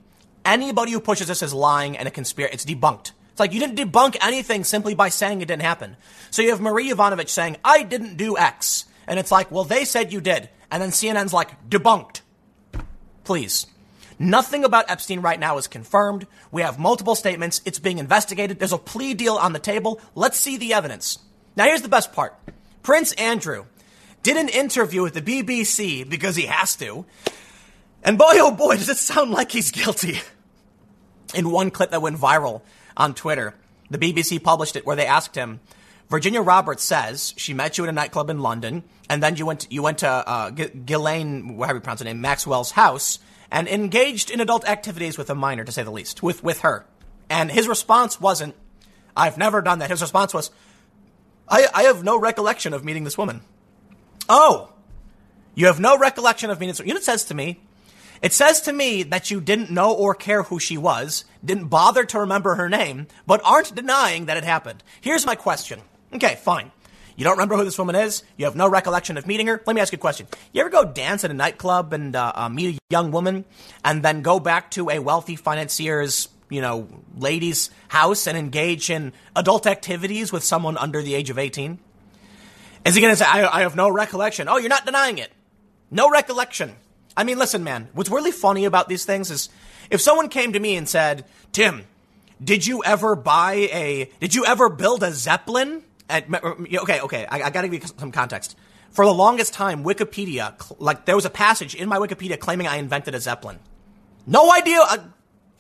Anybody who pushes this is lying and a conspiracy. It's debunked. It's like you didn't debunk anything simply by saying it didn't happen. So you have Marie Yovanovitch saying, I didn't do X. And it's like, well, they said you did. And then CNN's like, debunked. Please. Nothing about Epstein right now is confirmed. We have multiple statements. It's being investigated. There's a plea deal on the table. Let's see the evidence. Now, here's the best part Prince Andrew did an interview with the BBC because he has to. And boy, oh boy, does it sound like he's guilty. In one clip that went viral on Twitter, the BBC published it where they asked him, Virginia Roberts says she met you at a nightclub in London, and then you went to, you went to uh, G- Ghislaine, you pronounce her name, Maxwell's house, and engaged in adult activities with a minor, to say the least, with with her. And his response wasn't, "I've never done that." His response was, "I I have no recollection of meeting this woman." Oh, you have no recollection of meeting this woman. It says to me? It says to me that you didn't know or care who she was, didn't bother to remember her name, but aren't denying that it happened. Here's my question. Okay, fine. You don't remember who this woman is? You have no recollection of meeting her? Let me ask you a question. You ever go dance at a nightclub and uh, uh, meet a young woman and then go back to a wealthy financier's, you know, lady's house and engage in adult activities with someone under the age of 18? Is he going to say, I, I have no recollection? Oh, you're not denying it. No recollection. I mean, listen, man, what's really funny about these things is if someone came to me and said, Tim, did you ever buy a, did you ever build a Zeppelin? At, okay, okay, I, I gotta give you some context. For the longest time, Wikipedia, like, there was a passage in my Wikipedia claiming I invented a Zeppelin. No idea. Uh,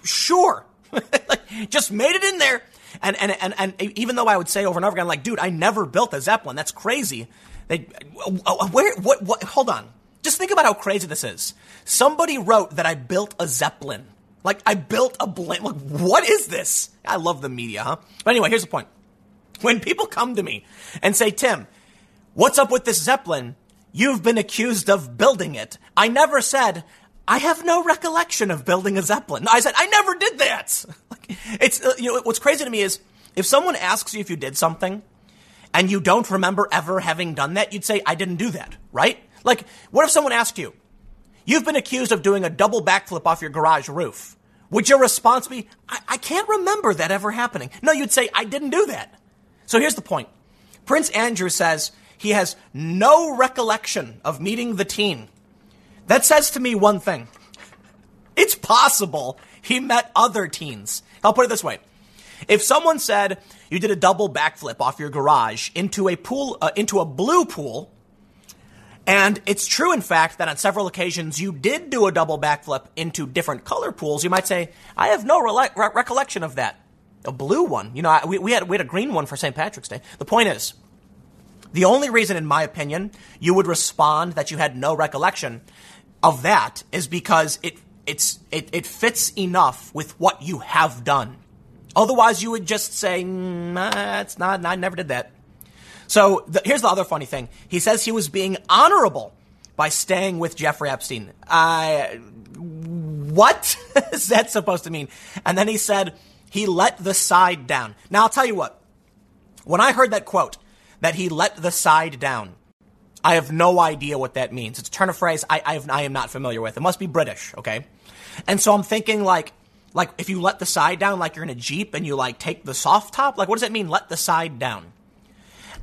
sure. (laughs) like, just made it in there. And, and, and, and even though I would say over and over again, like, dude, I never built a Zeppelin. That's crazy. They, uh, uh, where, what, what, hold on. Just think about how crazy this is. Somebody wrote that I built a Zeppelin. Like, I built a blimp. Like, what is this? I love the media, huh? But anyway, here's the point. When people come to me and say, Tim, what's up with this Zeppelin? You've been accused of building it. I never said, I have no recollection of building a Zeppelin. I said, I never did that. (laughs) it's, uh, you know, what's crazy to me is if someone asks you if you did something and you don't remember ever having done that, you'd say, I didn't do that, right? Like, what if someone asked you, you've been accused of doing a double backflip off your garage roof. Would your response be, I, I can't remember that ever happening? No, you'd say, I didn't do that. So here's the point. Prince Andrew says he has no recollection of meeting the teen that says to me one thing. It's possible he met other teens. I'll put it this way. If someone said you did a double backflip off your garage into a pool, uh, into a blue pool, and it's true, in fact, that on several occasions you did do a double backflip into different color pools, you might say, I have no re- re- recollection of that. A blue one. You know, I, we, we, had, we had a green one for St. Patrick's Day. The point is, the only reason, in my opinion, you would respond that you had no recollection of that is because it it's it, it fits enough with what you have done. Otherwise, you would just say, mm, nah, "It's not. I never did that." So the, here's the other funny thing. He says he was being honorable by staying with Jeffrey Epstein. I what (laughs) is that supposed to mean? And then he said he let the side down. Now I'll tell you what. When I heard that quote, that he let the side down, I have no idea what that means. It's a turn of phrase I, I, have, I am not familiar with. It must be British, okay? And so I'm thinking like, like if you let the side down, like you're in a Jeep and you like take the soft top, like what does it mean, let the side down?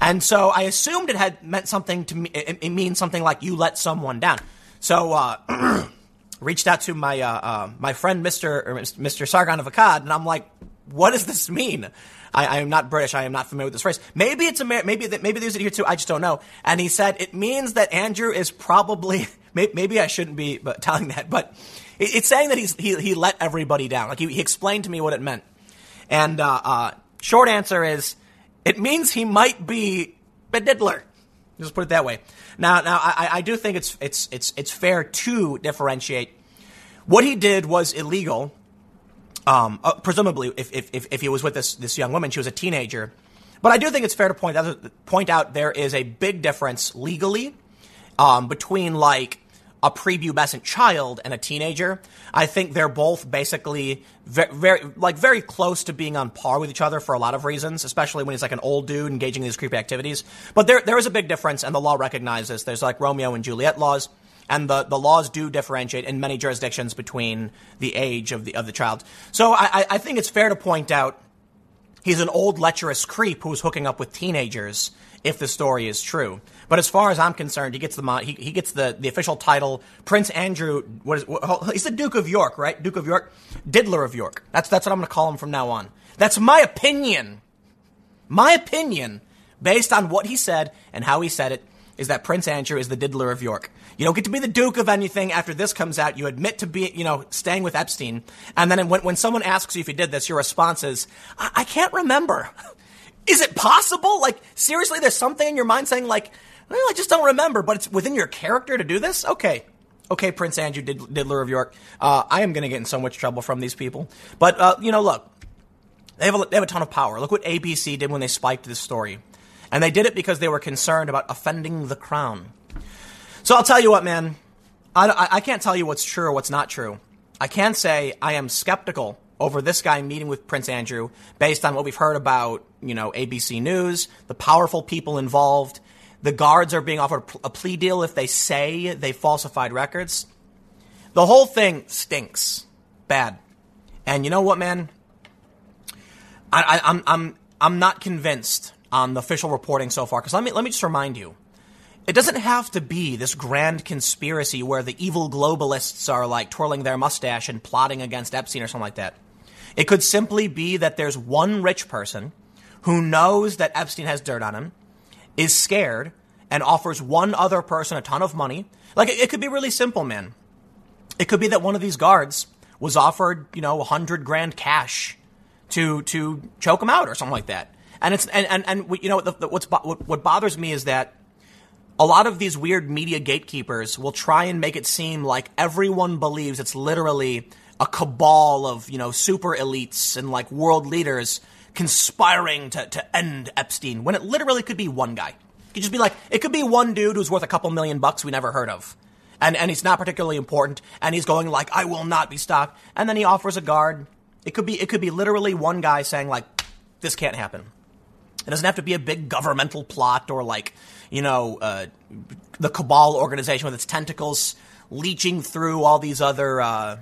And so I assumed it had meant something to me, it, it means something like you let someone down. So, uh, (clears throat) reached out to my, uh, uh, my friend, Mr. Mr. Sargon of Akkad, and I'm like, what does this mean? I, I, am not British. I am not familiar with this phrase. Maybe it's Amer- maybe that maybe there's it here too. I just don't know. And he said it means that Andrew is probably (laughs) maybe I shouldn't be telling that, but it's saying that he's he, he let everybody down. Like he, he explained to me what it meant. And uh, uh, short answer is it means he might be a diddler. Just put it that way. Now, now I, I do think it's it's it's it's fair to differentiate. What he did was illegal um, uh, presumably, if, if, if he was with this, this young woman, she was a teenager. But I do think it's fair to point out, point out there is a big difference legally um, between like a prepubescent child and a teenager. I think they're both basically very, very, like very close to being on par with each other for a lot of reasons, especially when he's like an old dude engaging in these creepy activities. But there there is a big difference, and the law recognizes. There's like Romeo and Juliet laws and the, the laws do differentiate in many jurisdictions between the age of the of the child. So I, I think it's fair to point out he's an old lecherous creep who's hooking up with teenagers if the story is true. But as far as I'm concerned, he gets the he, he gets the, the official title Prince Andrew. What is what, oh, he's the Duke of York, right? Duke of York, Diddler of York. That's that's what I'm going to call him from now on. That's my opinion. My opinion, based on what he said and how he said it, is that Prince Andrew is the Diddler of York. You don't get to be the Duke of anything after this comes out. You admit to be, you know, staying with Epstein. And then when, when someone asks you if you did this, your response is, I, I can't remember. (laughs) is it possible? Like, seriously, there's something in your mind saying, like, well, I just don't remember, but it's within your character to do this? Okay. Okay, Prince Andrew, did, Diddler of York. Uh, I am going to get in so much trouble from these people. But, uh, you know, look, they have, a, they have a ton of power. Look what ABC did when they spiked this story. And they did it because they were concerned about offending the crown. So I'll tell you what, man. I, I can't tell you what's true or what's not true. I can say I am skeptical over this guy meeting with Prince Andrew based on what we've heard about, you know, ABC News, the powerful people involved. The guards are being offered a plea deal if they say they falsified records. The whole thing stinks. Bad. And you know what, man? I, I'm, I'm, I'm not convinced on the official reporting so far. Because let me, let me just remind you it doesn't have to be this grand conspiracy where the evil globalists are like twirling their mustache and plotting against Epstein or something like that. It could simply be that there's one rich person who knows that Epstein has dirt on him, is scared, and offers one other person a ton of money. Like, it, it could be really simple, man. It could be that one of these guards was offered, you know, a hundred grand cash to to choke him out or something like that. And it's and and, and you know what's what, what bothers me is that a lot of these weird media gatekeepers will try and make it seem like everyone believes it's literally a cabal of you know super elites and like world leaders conspiring to, to end Epstein when it literally could be one guy. It could just be like it could be one dude who's worth a couple million bucks we never heard of. And and he's not particularly important and he's going like I will not be stopped and then he offers a guard. It could be it could be literally one guy saying like this can't happen. It doesn't have to be a big governmental plot or like, you know, uh, the cabal organization with its tentacles leeching through all these other, uh,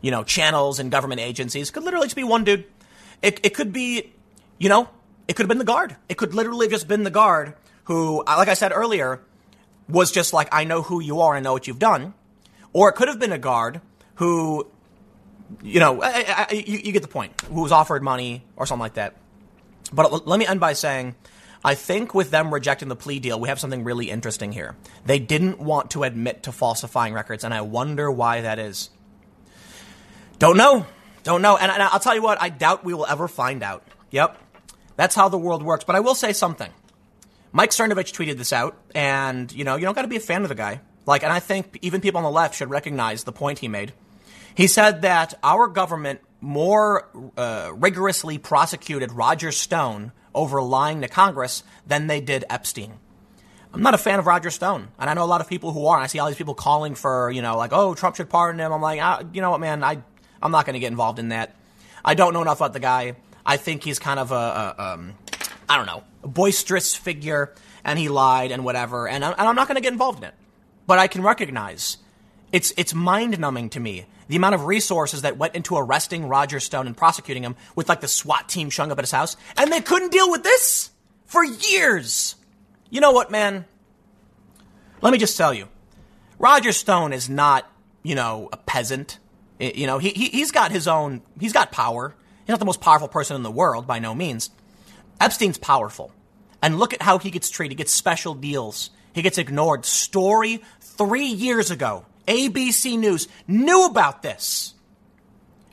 you know, channels and government agencies. It could literally just be one dude. It, it could be, you know, it could have been the guard. It could literally have just been the guard who, uh, like I said earlier, was just like, I know who you are, I know what you've done. Or it could have been a guard who, you know, I, I, you, you get the point, who was offered money or something like that. But let me end by saying, I think with them rejecting the plea deal, we have something really interesting here. They didn't want to admit to falsifying records, and I wonder why that is. Don't know. Don't know. And, I'll tell you what, I doubt we will ever find out. Yep. That's how the world works. But I will say something. Mike Cernovich tweeted this out, and, you know, you don't got to be a fan of the guy. Like, and I think even people on the left should recognize the point he made. He said that our government more uh, rigorously prosecuted Roger Stone over lying to Congress than they did Epstein. I'm not a fan of Roger Stone, and I know a lot of people who are. I see all these people calling for, you know, like, oh, Trump should pardon him. I'm like, ah, you know what, man, I, I'm not going to get involved in that. I don't know enough about the guy. I think he's kind of a, a um, I don't know, a boisterous figure, and he lied and whatever, and, and I'm not going to get involved in it. But I can recognize it's it's mind numbing to me the amount of resources that went into arresting Roger Stone and prosecuting him with like the SWAT team showing up at his house, and they couldn't deal with this for years. You know what, man? Let me just tell you, Roger Stone is not, you know, a peasant. You know, he, he he's got his own, he's got power. He's not the most powerful person in the world by no means. Epstein's powerful. And look at how he gets treated. He gets special deals. He gets ignored. Story three years ago ABC News knew about this.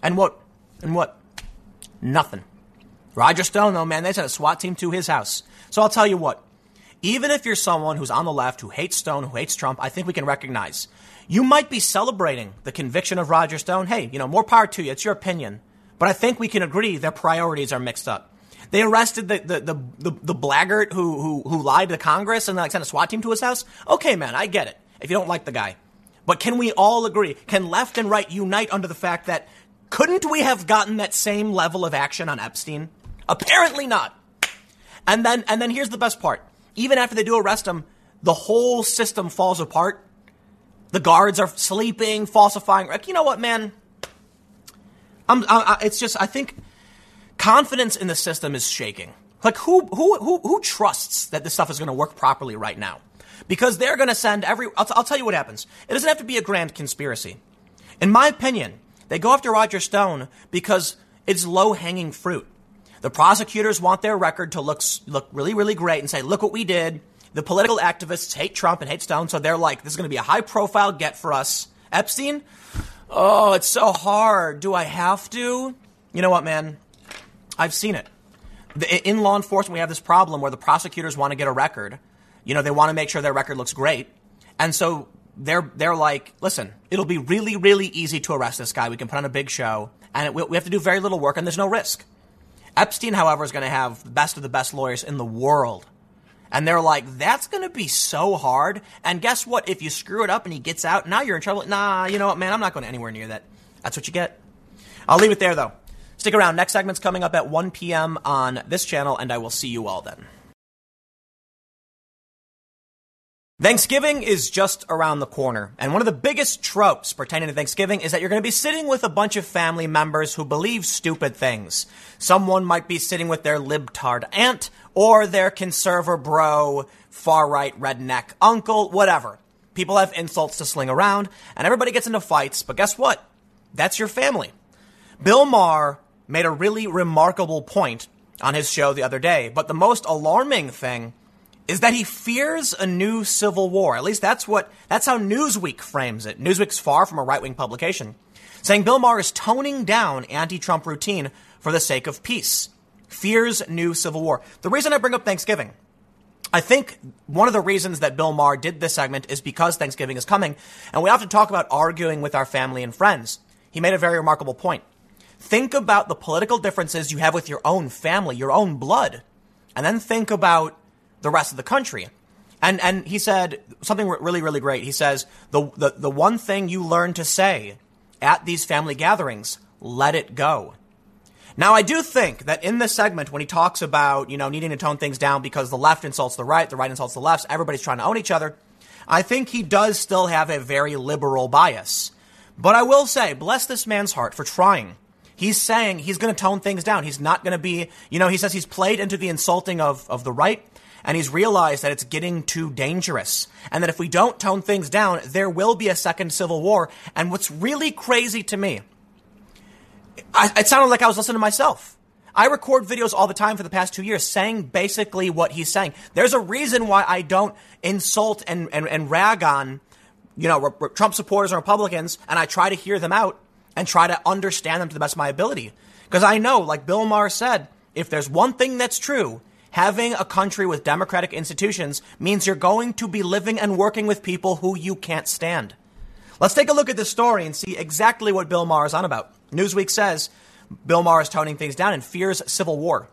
And what? And what? Nothing. Roger Stone, though, man, they sent a SWAT team to his house. So I'll tell you what. Even if you're someone who's on the left, who hates Stone, who hates Trump, I think we can recognize you might be celebrating the conviction of Roger Stone. Hey, you know, more power to you. It's your opinion. But I think we can agree their priorities are mixed up. They arrested the, the, the, the, the who, who, who lied to Congress and like sent a SWAT team to his house. Okay, man, I get it. If you don't like the guy. But can we all agree? Can left and right unite under the fact that couldn't we have gotten that same level of action on Epstein? Apparently not. And then, and then here's the best part. Even after they do arrest him, the whole system falls apart. The guards are sleeping, falsifying. You know what, man? I'm, I, it's just, I think confidence in the system is shaking. Like, who, who, who, who trusts that this stuff is going to work properly right now? Because they're going to send every. I'll, t- I'll tell you what happens. It doesn't have to be a grand conspiracy. In my opinion, they go after Roger Stone because it's low hanging fruit. The prosecutors want their record to look look really really great and say, "Look what we did." The political activists hate Trump and hate Stone, so they're like, "This is going to be a high profile get for us." Epstein, oh, it's so hard. Do I have to? You know what, man? I've seen it. In law enforcement, we have this problem where the prosecutors want to get a record you know, they want to make sure their record looks great. And so they're, they're like, listen, it'll be really, really easy to arrest this guy. We can put on a big show and it, we have to do very little work and there's no risk. Epstein, however, is going to have the best of the best lawyers in the world. And they're like, that's going to be so hard. And guess what? If you screw it up and he gets out, now you're in trouble. Nah, you know what, man? I'm not going anywhere near that. That's what you get. I'll leave it there, though. Stick around. Next segment's coming up at 1 p.m. on this channel, and I will see you all then. Thanksgiving is just around the corner, and one of the biggest tropes pertaining to Thanksgiving is that you're going to be sitting with a bunch of family members who believe stupid things. Someone might be sitting with their libtard aunt or their conservative bro, far right redneck uncle, whatever. People have insults to sling around, and everybody gets into fights, but guess what? That's your family. Bill Maher made a really remarkable point on his show the other day, but the most alarming thing is that he fears a new civil war. At least that's what that's how Newsweek frames it. Newsweek's far from a right-wing publication. saying Bill Maher is toning down anti Trump routine for the sake of peace. Fears new civil war. The reason I bring up Thanksgiving, I think one of the reasons that Bill Maher did this segment is because Thanksgiving is coming, and we often talk about arguing with our family and friends. He made a very remarkable point. Think about the political differences you have with your own family, your own blood, and then think about the rest of the country. And and he said something really really great. He says the the, the one thing you learn to say at these family gatherings, let it go. Now, I do think that in this segment, when he talks about, you know, needing to tone things down because the left insults the right, the right insults the left, everybody's trying to own each other, I think he does still have a very liberal bias. But I will say, bless this man's heart for trying. He's saying he's going to tone things down. He's not going to be, you know, he says he's played into the insulting of, of the right and he's realized that it's getting too dangerous. And that if we don't tone things down, there will be a second civil war. And what's really crazy to me, I, it sounded like I was listening to myself. I record videos all the time for the past two years saying basically what he's saying. There's a reason why I don't insult and, and, and rag on, you know, Trump supporters and Republicans, and I try to hear them out and try to understand them to the best of my ability. Because I know, like Bill Maher said, if there's one thing that's true, having a country with democratic institutions means you're going to be living and working with people who you can't stand. Let's take a look at this story and see exactly what Bill Maher is on about. Newsweek says Bill Maher is toning things down and fears civil war.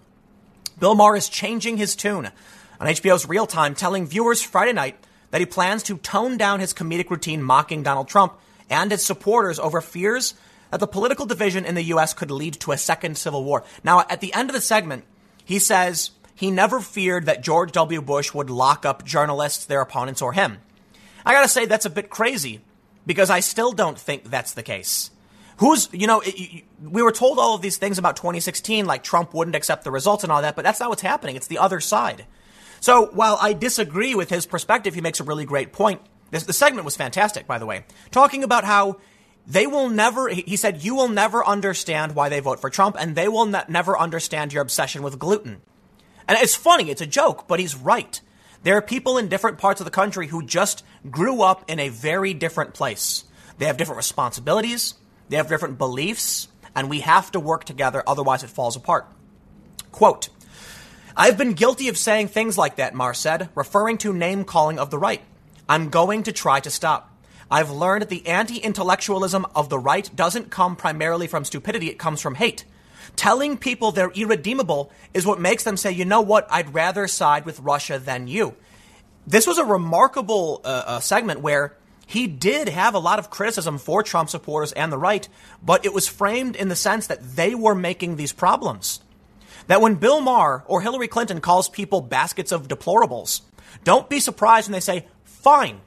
Bill Maher is changing his tune on HBO's Real Time, telling viewers Friday night that he plans to tone down his comedic routine mocking Donald Trump and his supporters over fears that the political division in the U.S. could lead to a second civil war. Now, at the end of the segment, he says he never feared that George W. Bush would lock up journalists, their opponents, or him. I gotta say, that's a bit crazy because I still don't think that's the case. Who's, you know, it, we were told all of these things about 2016, like Trump wouldn't accept the results and all that, but that's not what's happening. It's the other side. So while I disagree with his perspective, he makes a really great point. This, the segment was fantastic, by the way, talking about how they will never, he said, you will never understand why they vote for Trump, and they will ne- never understand your obsession with gluten. And it's funny, it's a joke, but he's right. There are people in different parts of the country who just grew up in a very different place. They have different responsibilities, they have different beliefs, and we have to work together, otherwise, it falls apart. Quote I've been guilty of saying things like that, Maher said, referring to name calling of the right. I'm going to try to stop. I've learned that the anti intellectualism of the right doesn't come primarily from stupidity, it comes from hate. Telling people they're irredeemable is what makes them say, you know what, I'd rather side with Russia than you. This was a remarkable uh, uh, segment where he did have a lot of criticism for Trump supporters and the right, but it was framed in the sense that they were making these problems. That when Bill Maher or Hillary Clinton calls people baskets of deplorables, don't be surprised when they say, fine.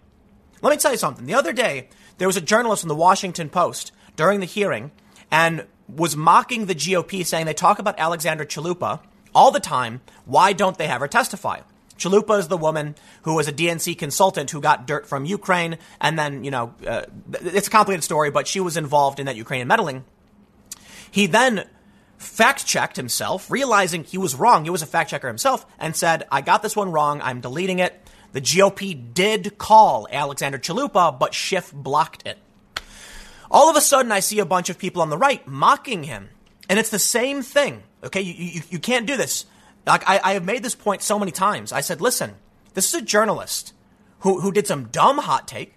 Let me tell you something. The other day, there was a journalist from the Washington Post during the hearing, and was mocking the GOP, saying they talk about Alexandra Chalupa all the time. Why don't they have her testify? Chalupa is the woman who was a DNC consultant who got dirt from Ukraine, and then, you know, uh, it's a complicated story, but she was involved in that Ukrainian meddling. He then fact checked himself, realizing he was wrong. He was a fact checker himself, and said, I got this one wrong. I'm deleting it. The GOP did call Alexander Chalupa, but Schiff blocked it. All of a sudden, I see a bunch of people on the right mocking him. And it's the same thing. Okay, you, you, you can't do this. Like, I, I have made this point so many times. I said, listen, this is a journalist who, who did some dumb hot take,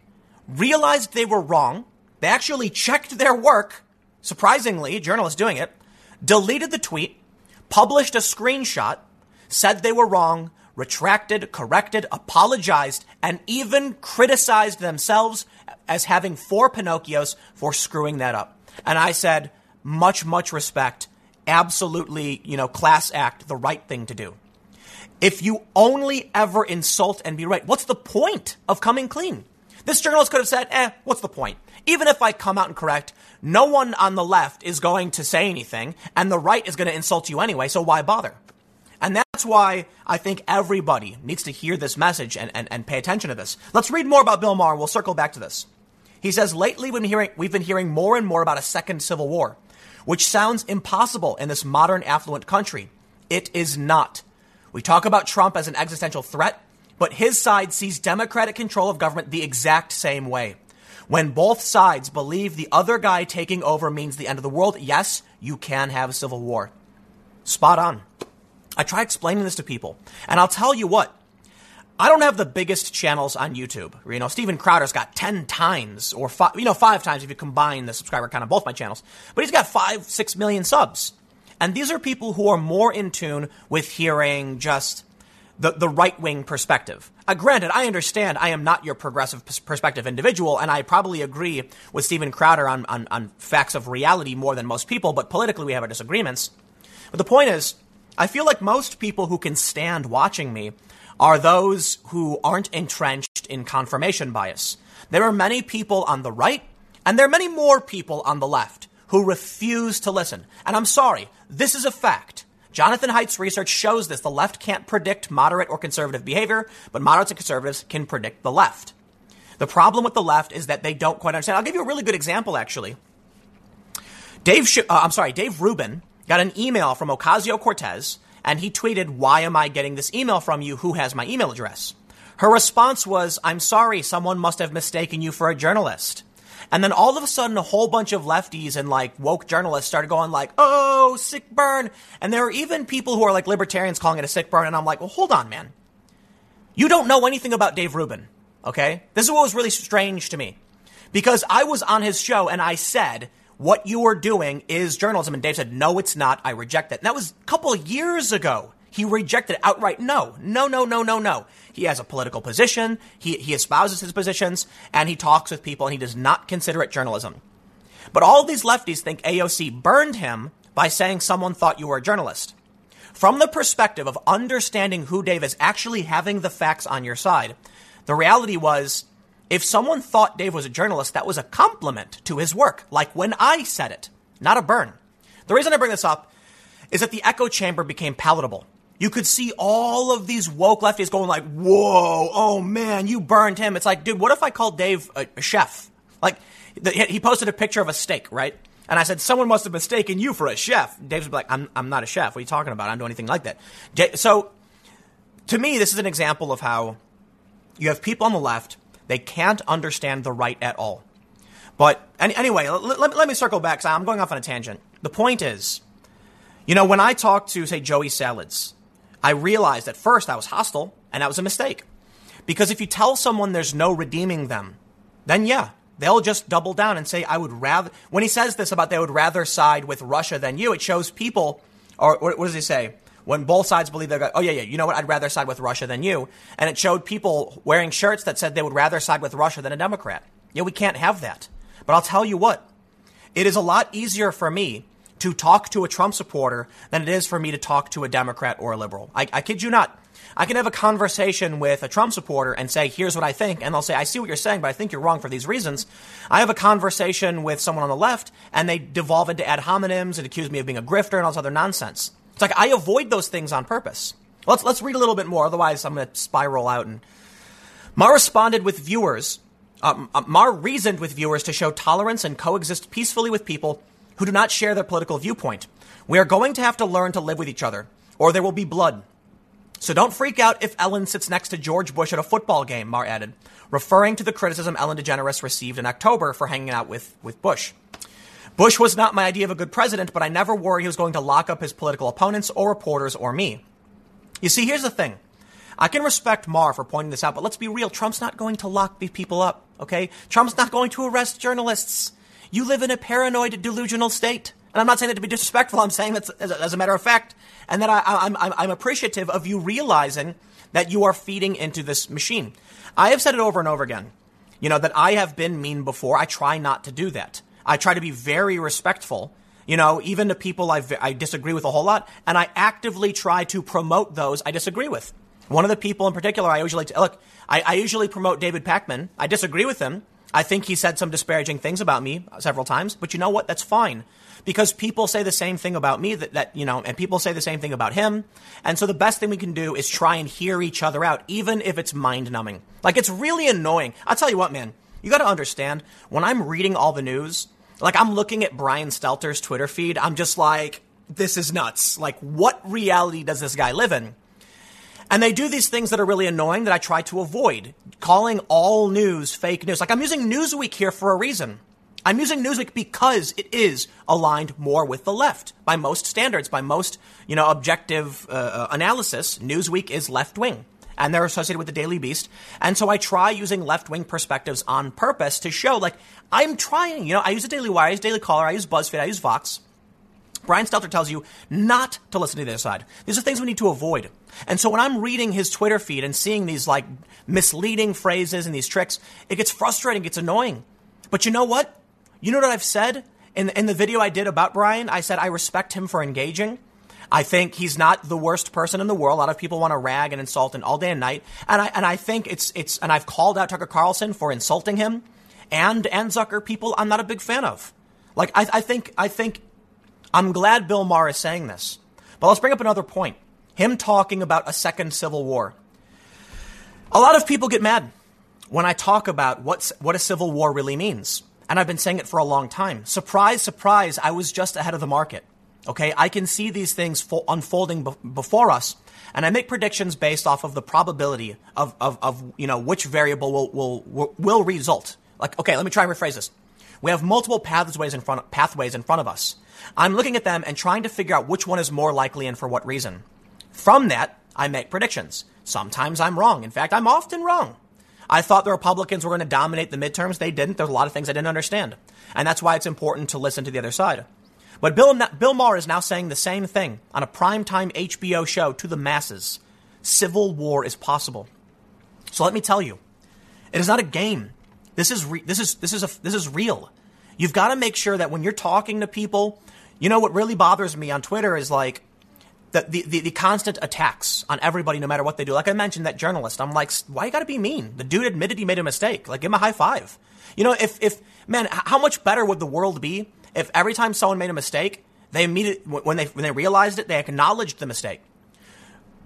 realized they were wrong. They actually checked their work. Surprisingly, journalist doing it, deleted the tweet, published a screenshot, said they were wrong, retracted, corrected, apologized, and even criticized themselves as having four Pinocchios for screwing that up. And I said, much, much respect. Absolutely, you know, class act, the right thing to do. If you only ever insult and be right, what's the point of coming clean? This journalist could have said, eh, what's the point? Even if I come out and correct, no one on the left is going to say anything, and the right is going to insult you anyway, so why bother? And that's why I think everybody needs to hear this message and, and, and pay attention to this. Let's read more about Bill Maher. We'll circle back to this. He says, lately we've been, hearing, we've been hearing more and more about a second civil war, which sounds impossible in this modern affluent country. It is not. We talk about Trump as an existential threat, but his side sees democratic control of government the exact same way. When both sides believe the other guy taking over means the end of the world, yes, you can have a civil war. Spot on. I try explaining this to people. And I'll tell you what, I don't have the biggest channels on YouTube. You know, Steven Crowder's got 10 times or five, you know, five times if you combine the subscriber count on both my channels. But he's got five, six million subs. And these are people who are more in tune with hearing just the, the right wing perspective. Uh, granted, I understand I am not your progressive perspective individual, and I probably agree with Steven Crowder on, on, on facts of reality more than most people, but politically we have our disagreements. But the point is, I feel like most people who can stand watching me are those who aren't entrenched in confirmation bias. There are many people on the right, and there are many more people on the left who refuse to listen. And I'm sorry, this is a fact. Jonathan Haidt's research shows this. The left can't predict moderate or conservative behavior, but moderates and conservatives can predict the left. The problem with the left is that they don't quite understand. I'll give you a really good example, actually. Dave, Sh- uh, I'm sorry, Dave Rubin got an email from Ocasio Cortez and he tweeted, Why am I getting this email from you? Who has my email address? Her response was, I'm sorry, someone must have mistaken you for a journalist. And then all of a sudden, a whole bunch of lefties and like woke journalists started going like, "Oh, sick burn!" And there are even people who are like libertarians calling it a sick burn. And I'm like, "Well, hold on, man. You don't know anything about Dave Rubin, okay? This is what was really strange to me, because I was on his show and I said what you are doing is journalism. And Dave said, no, it's not. I reject it. And that was a couple of years ago. He rejected it outright. No, no, no, no, no, no. He has a political position. He, he espouses his positions and he talks with people and he does not consider it journalism. But all these lefties think AOC burned him by saying someone thought you were a journalist. From the perspective of understanding who Dave is, actually having the facts on your side, the reality was if someone thought Dave was a journalist, that was a compliment to his work, like when I said it, not a burn. The reason I bring this up is that the echo chamber became palatable. You could see all of these woke lefties going like, whoa, oh man, you burned him. It's like, dude, what if I called Dave a, a chef? Like, the, he posted a picture of a steak, right? And I said, someone must have mistaken you for a chef. Dave's like, I'm, I'm not a chef. What are you talking about? I don't do anything like that. So, to me, this is an example of how you have people on the left they can't understand the right at all. But any, anyway, let, let, let me circle back. I'm going off on a tangent. The point is, you know, when I talked to, say, Joey Salads, I realized at first I was hostile, and that was a mistake. Because if you tell someone there's no redeeming them, then yeah, they'll just double down and say, I would rather. When he says this about they would rather side with Russia than you, it shows people, or what does he say? When both sides believe they're, going, oh yeah, yeah, you know what? I'd rather side with Russia than you. And it showed people wearing shirts that said they would rather side with Russia than a Democrat. Yeah, we can't have that. But I'll tell you what, it is a lot easier for me to talk to a Trump supporter than it is for me to talk to a Democrat or a liberal. I, I kid you not. I can have a conversation with a Trump supporter and say, here's what I think. And they'll say, I see what you're saying, but I think you're wrong for these reasons. I have a conversation with someone on the left and they devolve into ad hominems and accuse me of being a grifter and all this other nonsense. It's like I avoid those things on purpose. Let's let's read a little bit more, otherwise I'm going to spiral out. And Maher responded with viewers. Uh, Maher reasoned with viewers to show tolerance and coexist peacefully with people who do not share their political viewpoint. We are going to have to learn to live with each other, or there will be blood. So don't freak out if Ellen sits next to George Bush at a football game, Maher added, referring to the criticism Ellen DeGeneres received in October for hanging out with, with Bush. Bush was not my idea of a good president, but I never worried he was going to lock up his political opponents or reporters or me. You see, here's the thing. I can respect Maher for pointing this out, but let's be real. Trump's not going to lock these people up, okay? Trump's not going to arrest journalists. You live in a paranoid, delusional state. And I'm not saying that to be disrespectful. I'm saying that as a, as a matter of fact. And that I, I'm, I'm appreciative of you realizing that you are feeding into this machine. I have said it over and over again. You know, that I have been mean before. I try not to do that. I try to be very respectful, you know, even to people I, I disagree with a whole lot, and I actively try to promote those I disagree with. One of the people in particular I usually look, I, I usually promote David Pakman. I disagree with him. I think he said some disparaging things about me several times, but you know what? That's fine because people say the same thing about me that, that, you know, and people say the same thing about him. And so the best thing we can do is try and hear each other out, even if it's mind numbing. Like it's really annoying. I'll tell you what, man, you got to understand when I'm reading all the news, like I'm looking at Brian Stelter's Twitter feed. I'm just like, this is nuts. Like, what reality does this guy live in? And they do these things that are really annoying that I try to avoid, calling all news fake news. Like I'm using Newsweek here for a reason. I'm using Newsweek because it is aligned more with the left by most standards, by most you know objective uh, uh analysis. Newsweek is left wing, and they're associated with the Daily Beast. And so I try using left wing perspectives on purpose to show like I'm trying. You know, I use the Daily Wire, I use Daily Caller, I use BuzzFeed, I use Vox. Brian Stelter tells you not to listen to the other side. These are things we need to avoid. And so when I'm reading his Twitter feed and seeing these like misleading phrases and these tricks, it gets frustrating, it gets annoying. But you know what? You know what I've said in, in the video I did about Brian? I said I respect him for engaging. I think he's not the worst person in the world. A lot of people want to rag and insult him all day and night. And I, and I think it's, it's, and I've called out Tucker Carlson for insulting him and, and Zucker people I'm not a big fan of. Like, I, I think, I think I'm glad Bill Maher is saying this. But let's bring up another point. Him talking about a second civil war. A lot of people get mad when I talk about what's, what a civil war really means. And I've been saying it for a long time. Surprise, surprise, I was just ahead of the market. Okay, I can see these things unfolding be- before us, and I make predictions based off of the probability of, of, of you know which variable will, will will result. Like, okay, let me try and rephrase this. We have multiple pathways in front pathways in front of us. I'm looking at them and trying to figure out which one is more likely and for what reason. From that, I make predictions. Sometimes I'm wrong. In fact, I'm often wrong. I thought the Republicans were going to dominate the midterms. They didn't. There's a lot of things I didn't understand. And that's why it's important to listen to the other side. But Bill, Bill Maher is now saying the same thing on a primetime HBO show to the masses. Civil war is possible. So let me tell you, it is not a game. This is re- this is this is a, this is real. You've got to make sure that when you're talking to people, you know what really bothers me on Twitter is like the, the, the, the, constant attacks on everybody, no matter what they do. Like I mentioned, that journalist, I'm like, why you got to be mean? The dude admitted he made a mistake. Like, give him a high five. You know, if, if, man, how much better would the world be if every time someone made a mistake, they immediately, when they, when they realized it, they acknowledged the mistake?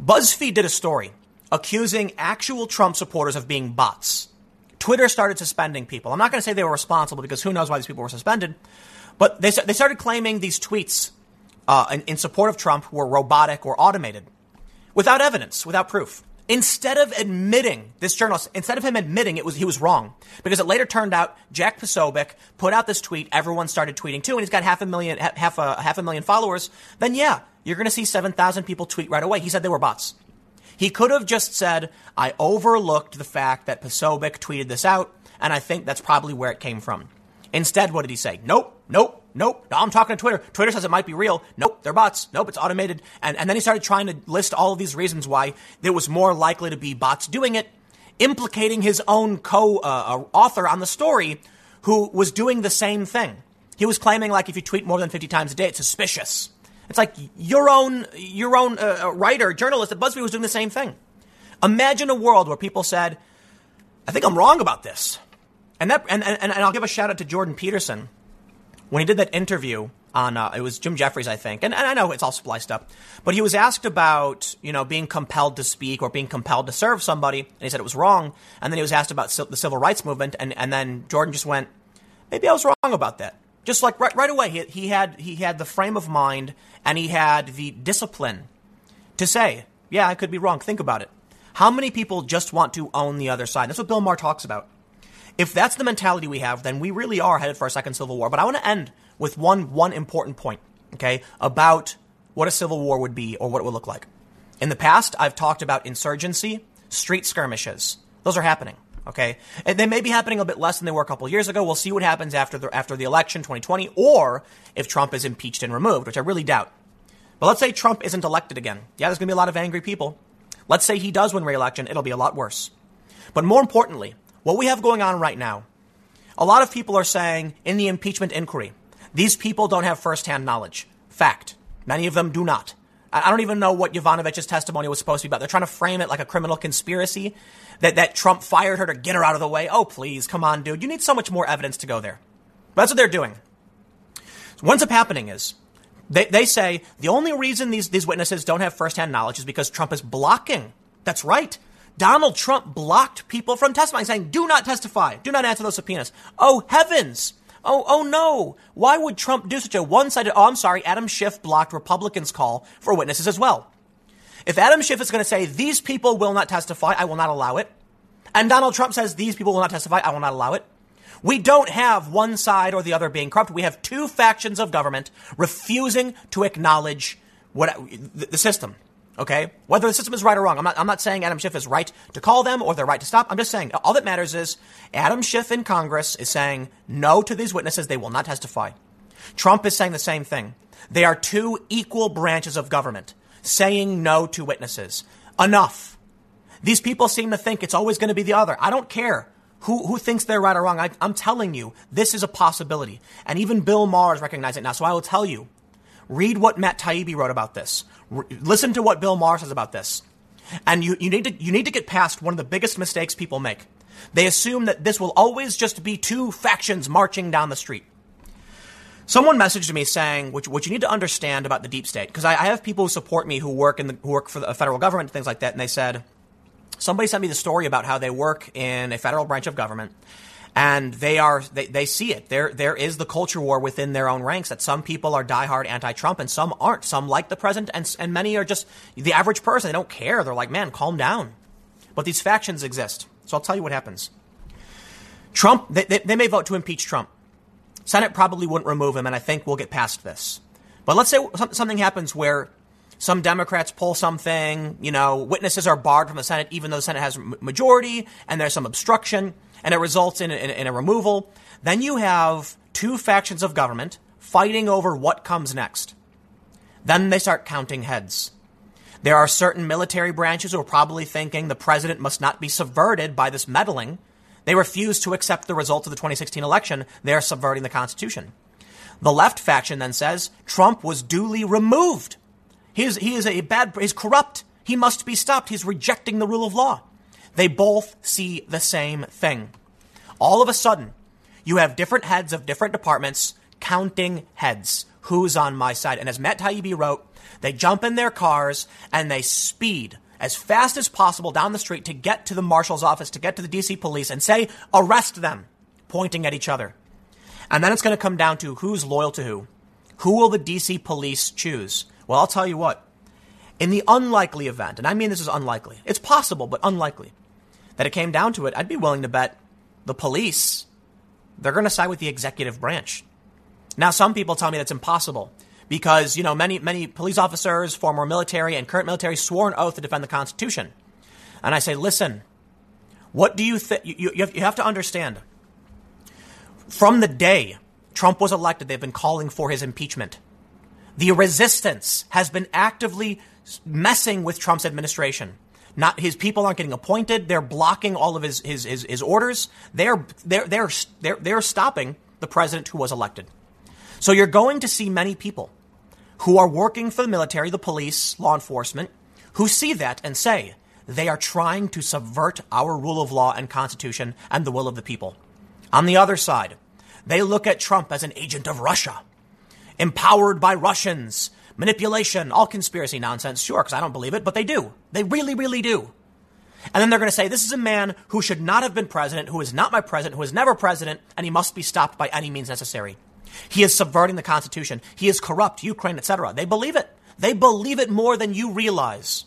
BuzzFeed did a story accusing actual Trump supporters of being bots. Twitter started suspending people. I'm not going to say they were responsible because who knows why these people were suspended, but they, they started claiming these tweets uh, in, in support of Trump were robotic or automated without evidence, without proof. Instead of admitting this journalist, instead of him admitting it was he was wrong, because it later turned out Jack Posobiec put out this tweet, everyone started tweeting too, and he's got half a million half a half a million followers. Then yeah, you're going to see seven thousand people tweet right away. He said they were bots. He could have just said, I overlooked the fact that Posobiec tweeted this out, and I think that's probably where it came from. Instead, what did he say? Nope, nope, nope. No, I'm talking to Twitter. Twitter says it might be real. Nope, they're bots. Nope, it's automated. And, and then he started trying to list all of these reasons why there was more likely to be bots doing it, implicating his own co uh, author on the story who was doing the same thing. He was claiming, like, if you tweet more than 50 times a day, it's suspicious. It's like your own your own uh, uh, writer, journalist at BuzzFeed was doing the same thing. Imagine a world where people said, "I think I'm wrong about this," and that and, and, and I'll give a shout out to Jordan Peterson when he did that interview on uh, it was Jim Jeffries, I think, and, and I know it's all spliced up, but he was asked about you know being compelled to speak or being compelled to serve somebody, and he said it was wrong, and then he was asked about the civil rights movement, and and then Jordan just went, maybe I was wrong about that. Just like right, right away, he, he had he had the frame of mind and he had the discipline to say, "Yeah, I could be wrong. Think about it." How many people just want to own the other side? That's what Bill Maher talks about. If that's the mentality we have, then we really are headed for a second civil war. But I want to end with one one important point, okay, about what a civil war would be or what it would look like. In the past, I've talked about insurgency, street skirmishes. Those are happening. Okay, and they may be happening a bit less than they were a couple years ago. We'll see what happens after the after the election 2020, or if Trump is impeached and removed, which I really doubt. But let's say Trump isn't elected again. Yeah, there's going to be a lot of angry people. Let's say he does win re-election, it'll be a lot worse. But more importantly, what we have going on right now, a lot of people are saying in the impeachment inquiry, these people don't have firsthand knowledge. Fact. Many of them do not. I don't even know what Yovanovitch's testimony was supposed to be about. They're trying to frame it like a criminal conspiracy that, that Trump fired her to get her out of the way. Oh, please, come on, dude. You need so much more evidence to go there. But that's what they're doing. So what ends up happening is they, they say the only reason these, these witnesses don't have firsthand knowledge is because Trump is blocking. That's right. Donald Trump blocked people from testifying, saying, do not testify. Do not answer those subpoenas. Oh, heavens. Oh, oh no. Why would Trump do such a one sided? Oh, I'm sorry. Adam Schiff blocked Republicans' call for witnesses as well. If Adam Schiff is going to say these people will not testify, I will not allow it. And Donald Trump says these people will not testify, I will not allow it. We don't have one side or the other being corrupt. We have two factions of government refusing to acknowledge what the system. Okay, whether the system is right or wrong, I'm not. I'm not saying Adam Schiff is right to call them or they're right to stop. I'm just saying all that matters is Adam Schiff in Congress is saying no to these witnesses. They will not testify. Trump is saying the same thing. They are two equal branches of government saying no to witnesses. Enough. These people seem to think it's always going to be the other. I don't care who, who thinks they're right or wrong. I, am telling you, this is a possibility. And even Bill Maher recognized it now. So I will tell you, read what Matt Taibbi wrote about this. Listen to what Bill Maher says about this. And you, you, need to, you need to get past one of the biggest mistakes people make. They assume that this will always just be two factions marching down the street. Someone messaged me saying, which, what you need to understand about the deep state, because I, I, have people who support me who work in the, who work for the federal government, things like that, and they said, somebody sent me the story about how they work in a federal branch of government, and they are they, they see it. There there is the culture war within their own ranks that some people are diehard anti-Trump and some aren't. Some like the president, and and many are just the average person. They don't care. They're like, man, calm down. But these factions exist. So I'll tell you what happens. Trump, they, they, they may vote to impeach Trump. Senate probably wouldn't remove him, and I think we'll get past this. But let's say something happens where some Democrats pull something, you know, witnesses are barred from the Senate, even though the Senate has majority, and there's some obstruction, and it results in, in, in a removal. Then you have two factions of government fighting over what comes next. Then they start counting heads. There are certain military branches who are probably thinking the president must not be subverted by this meddling they refuse to accept the results of the 2016 election. They're subverting the Constitution. The left faction then says Trump was duly removed. He is, he is a bad, he's corrupt. He must be stopped. He's rejecting the rule of law. They both see the same thing. All of a sudden, you have different heads of different departments counting heads. Who's on my side? And as Matt Taibbi wrote, they jump in their cars and they speed as fast as possible down the street to get to the marshal's office, to get to the DC police and say, arrest them, pointing at each other. And then it's going to come down to who's loyal to who. Who will the DC police choose? Well, I'll tell you what. In the unlikely event, and I mean this is unlikely, it's possible, but unlikely, that it came down to it, I'd be willing to bet the police, they're going to side with the executive branch. Now, some people tell me that's impossible because, you know, many, many police officers, former military and current military swore an oath to defend the Constitution. And I say, listen, what do you think? You, you, you have to understand. From the day Trump was elected, they've been calling for his impeachment. The resistance has been actively messing with Trump's administration. Not his people aren't getting appointed. They're blocking all of his his, his, his orders. They're, they're they're they're they're stopping the president who was elected. So you're going to see many people who are working for the military, the police, law enforcement, who see that and say they are trying to subvert our rule of law and constitution and the will of the people. On the other side, they look at Trump as an agent of Russia, empowered by Russians, manipulation, all conspiracy nonsense. Sure, because I don't believe it, but they do. They really, really do. And then they're going to say, this is a man who should not have been president, who is not my president, who is never president, and he must be stopped by any means necessary. He is subverting the Constitution. He is corrupt, Ukraine, etc. They believe it. They believe it more than you realize.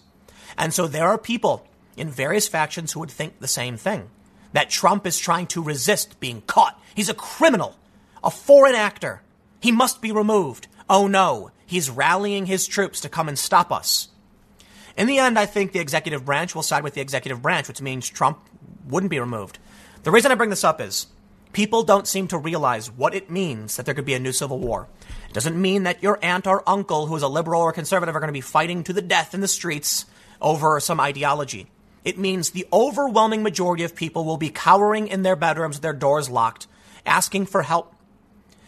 And so there are people in various factions who would think the same thing that Trump is trying to resist being caught. He's a criminal, a foreign actor. He must be removed. Oh no, he's rallying his troops to come and stop us. In the end, I think the executive branch will side with the executive branch, which means Trump wouldn't be removed. The reason I bring this up is people don't seem to realize what it means that there could be a new civil war. It doesn't mean that your aunt or uncle who is a liberal or conservative are going to be fighting to the death in the streets over some ideology. It means the overwhelming majority of people will be cowering in their bedrooms their doors locked, asking for help.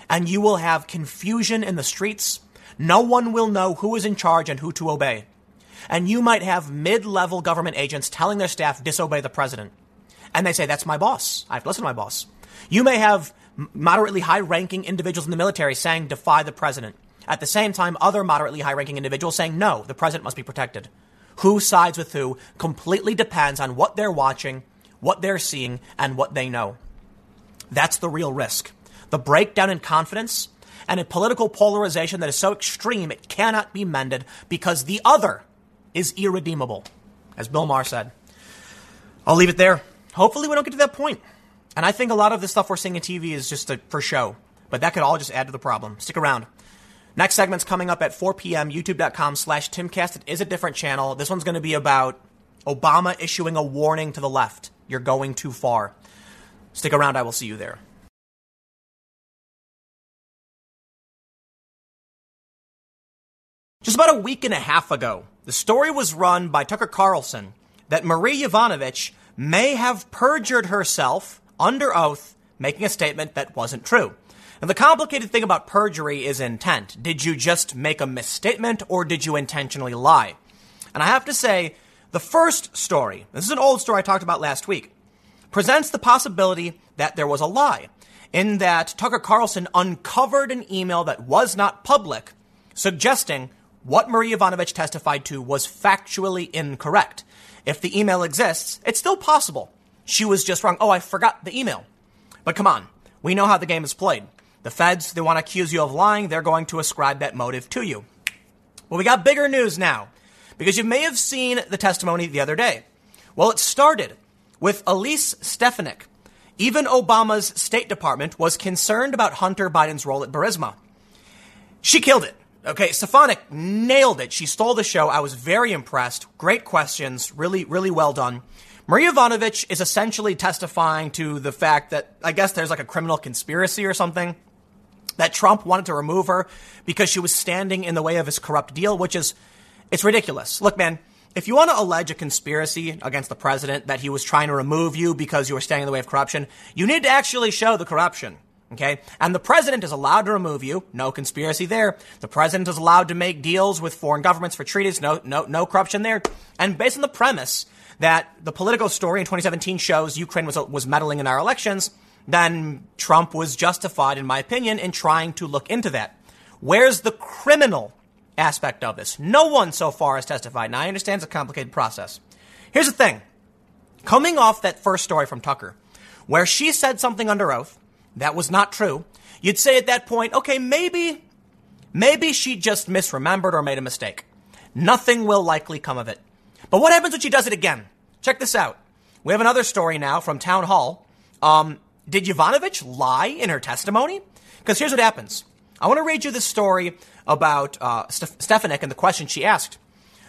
And you will have confusion in the streets. No one will know who is in charge and who to obey. And you might have mid level government agents telling their staff, disobey the president. And they say, that's my boss. I have to listen to my boss. You may have moderately high ranking individuals in the military saying defy the president. At the same time, other moderately high ranking individuals saying no, the president must be protected. Who sides with who completely depends on what they're watching, what they're seeing, and what they know. That's the real risk. The breakdown in confidence and a political polarization that is so extreme it cannot be mended because the other is irredeemable, as Bill Maher said. I'll leave it there. Hopefully, we don't get to that point. And I think a lot of the stuff we're seeing in TV is just a, for show, but that could all just add to the problem. Stick around. Next segment's coming up at 4 p.m. YouTube.com slash Timcast. It is a different channel. This one's going to be about Obama issuing a warning to the left. You're going too far. Stick around. I will see you there. Just about a week and a half ago, the story was run by Tucker Carlson that Marie Yovanovitch may have perjured herself under oath, making a statement that wasn't true. And the complicated thing about perjury is intent. Did you just make a misstatement or did you intentionally lie? And I have to say, the first story, this is an old story I talked about last week, presents the possibility that there was a lie, in that Tucker Carlson uncovered an email that was not public, suggesting what Marie Yovanovitch testified to was factually incorrect. If the email exists, it's still possible. She was just wrong. Oh, I forgot the email. But come on, we know how the game is played. The feds, they want to accuse you of lying, they're going to ascribe that motive to you. Well, we got bigger news now, because you may have seen the testimony the other day. Well, it started with Elise Stefanik. Even Obama's State Department was concerned about Hunter Biden's role at Burisma. She killed it. Okay, Stefanik nailed it. She stole the show. I was very impressed. Great questions. Really, really well done. Maria Yovanovitch is essentially testifying to the fact that I guess there's like a criminal conspiracy or something. That Trump wanted to remove her because she was standing in the way of his corrupt deal, which is, it's ridiculous. Look, man, if you want to allege a conspiracy against the president that he was trying to remove you because you were standing in the way of corruption, you need to actually show the corruption. Okay? And the president is allowed to remove you. No conspiracy there. The president is allowed to make deals with foreign governments for treaties. No, no, no corruption there. And based on the premise that the political story in 2017 shows Ukraine was, was meddling in our elections, then Trump was justified, in my opinion, in trying to look into that. Where's the criminal aspect of this? No one so far has testified. Now, I understand it's a complicated process. Here's the thing. Coming off that first story from Tucker, where she said something under oath, that was not true. You'd say at that point, okay, maybe, maybe she just misremembered or made a mistake. Nothing will likely come of it. But what happens when she does it again? Check this out. We have another story now from Town Hall. Um, did Yovanovitch lie in her testimony? Because here's what happens. I want to read you this story about uh, Stefanik and the question she asked.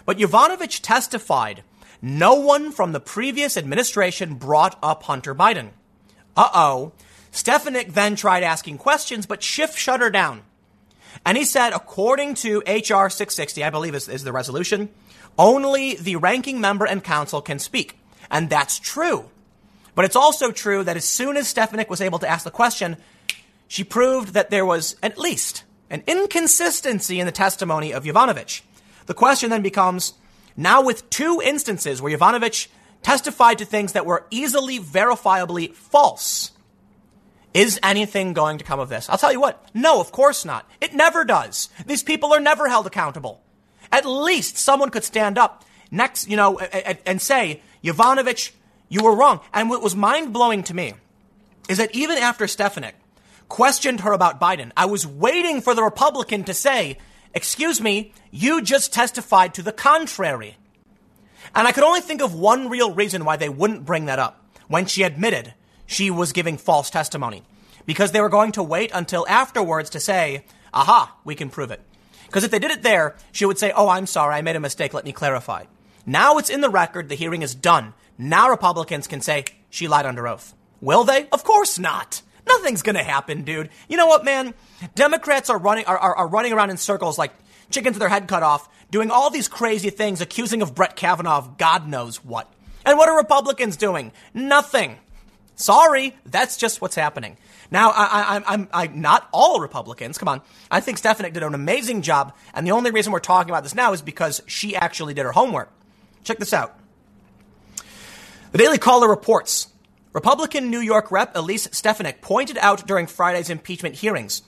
But Yovanovitch testified no one from the previous administration brought up Hunter Biden. Uh oh. Stefanik then tried asking questions, but Schiff shut her down. And he said, according to HR 660, I believe is, is the resolution, only the ranking member and counsel can speak. And that's true. But it's also true that as soon as Stefanik was able to ask the question, she proved that there was at least an inconsistency in the testimony of Yovanovitch. The question then becomes now with two instances where Yovanovitch testified to things that were easily verifiably false. Is anything going to come of this? I'll tell you what. No, of course not. It never does. These people are never held accountable. At least someone could stand up next, you know, and say, Yovanovitch, you were wrong. And what was mind blowing to me is that even after Stefanik questioned her about Biden, I was waiting for the Republican to say, excuse me, you just testified to the contrary. And I could only think of one real reason why they wouldn't bring that up when she admitted she was giving false testimony because they were going to wait until afterwards to say, aha, we can prove it. Because if they did it there, she would say, oh, I'm sorry, I made a mistake, let me clarify. Now it's in the record, the hearing is done. Now Republicans can say, she lied under oath. Will they? Of course not. Nothing's gonna happen, dude. You know what, man? Democrats are running, are, are, are running around in circles like chickens with their head cut off, doing all these crazy things, accusing of Brett Kavanaugh of God knows what. And what are Republicans doing? Nothing. Sorry, that's just what's happening. Now, I, I'm, I'm not all Republicans. Come on. I think Stefanik did an amazing job. And the only reason we're talking about this now is because she actually did her homework. Check this out. The Daily Caller reports Republican New York Rep Elise Stefanik pointed out during Friday's impeachment hearings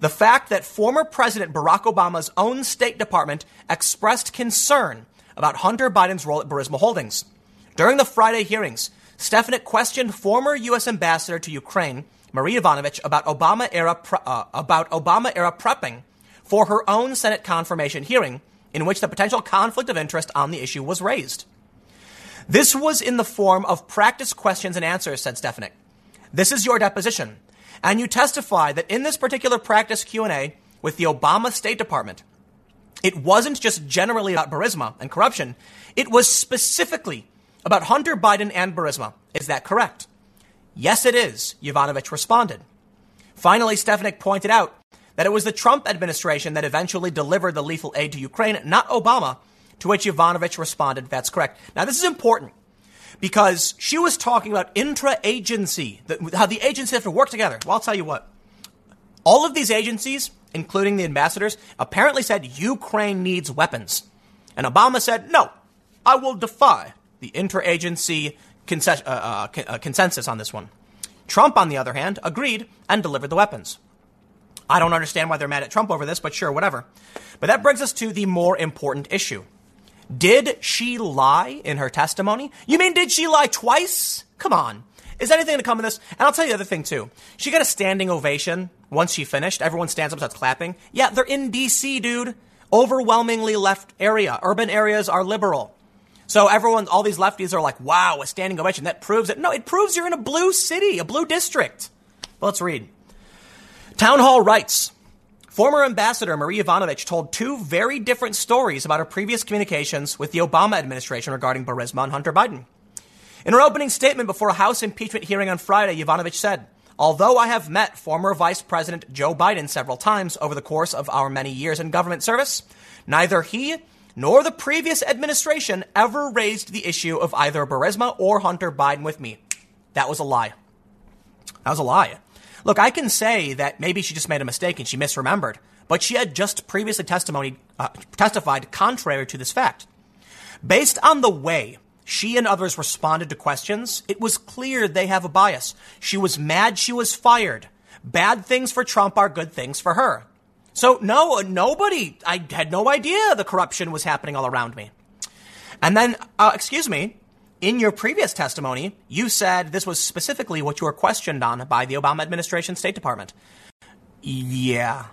the fact that former President Barack Obama's own State Department expressed concern about Hunter Biden's role at Burisma Holdings. During the Friday hearings, Stefanik questioned former U.S. Ambassador to Ukraine, Marie Yovanovitch, about Obama era pre- uh, about Obama era prepping for her own Senate confirmation hearing in which the potential conflict of interest on the issue was raised. This was in the form of practice questions and answers, said Stefanik. This is your deposition. And you testify that in this particular practice Q&A with the Obama State Department, it wasn't just generally about Burisma and corruption. It was specifically about Hunter Biden and Burisma. Is that correct? Yes, it is, Yovanovitch responded. Finally, Stefanik pointed out that it was the Trump administration that eventually delivered the lethal aid to Ukraine, not Obama, to which Yovanovitch responded, that's correct. Now, this is important because she was talking about intra-agency, how the agencies have to work together. Well, I'll tell you what. All of these agencies, including the ambassadors, apparently said Ukraine needs weapons. And Obama said, no, I will defy the interagency uh, uh, uh, consensus on this one. Trump, on the other hand, agreed and delivered the weapons. I don't understand why they're mad at Trump over this, but sure, whatever. But that brings us to the more important issue. Did she lie in her testimony? You mean did she lie twice? Come on. Is anything going to come of this? And I'll tell you the other thing too. She got a standing ovation once she finished. Everyone stands up, starts clapping. Yeah, they're in D.C., dude. Overwhelmingly left area. Urban areas are liberal. So everyone, all these lefties are like, wow, a standing ovation. That proves it. No, it proves you're in a blue city, a blue district. Well, let's read. Town Hall writes, Former Ambassador Marie Yovanovitch told two very different stories about her previous communications with the Obama administration regarding Burisma and Hunter Biden. In her opening statement before a House impeachment hearing on Friday, Yovanovitch said, Although I have met former Vice President Joe Biden several times over the course of our many years in government service, neither he nor the previous administration ever raised the issue of either Burisma or Hunter Biden with me. That was a lie. That was a lie. Look, I can say that maybe she just made a mistake and she misremembered, but she had just previously testimony, uh, testified contrary to this fact. Based on the way she and others responded to questions, it was clear they have a bias. She was mad she was fired. Bad things for Trump are good things for her. So no, nobody, I had no idea the corruption was happening all around me. And then, uh, excuse me, in your previous testimony, you said this was specifically what you were questioned on by the Obama administration State Department. Yeah.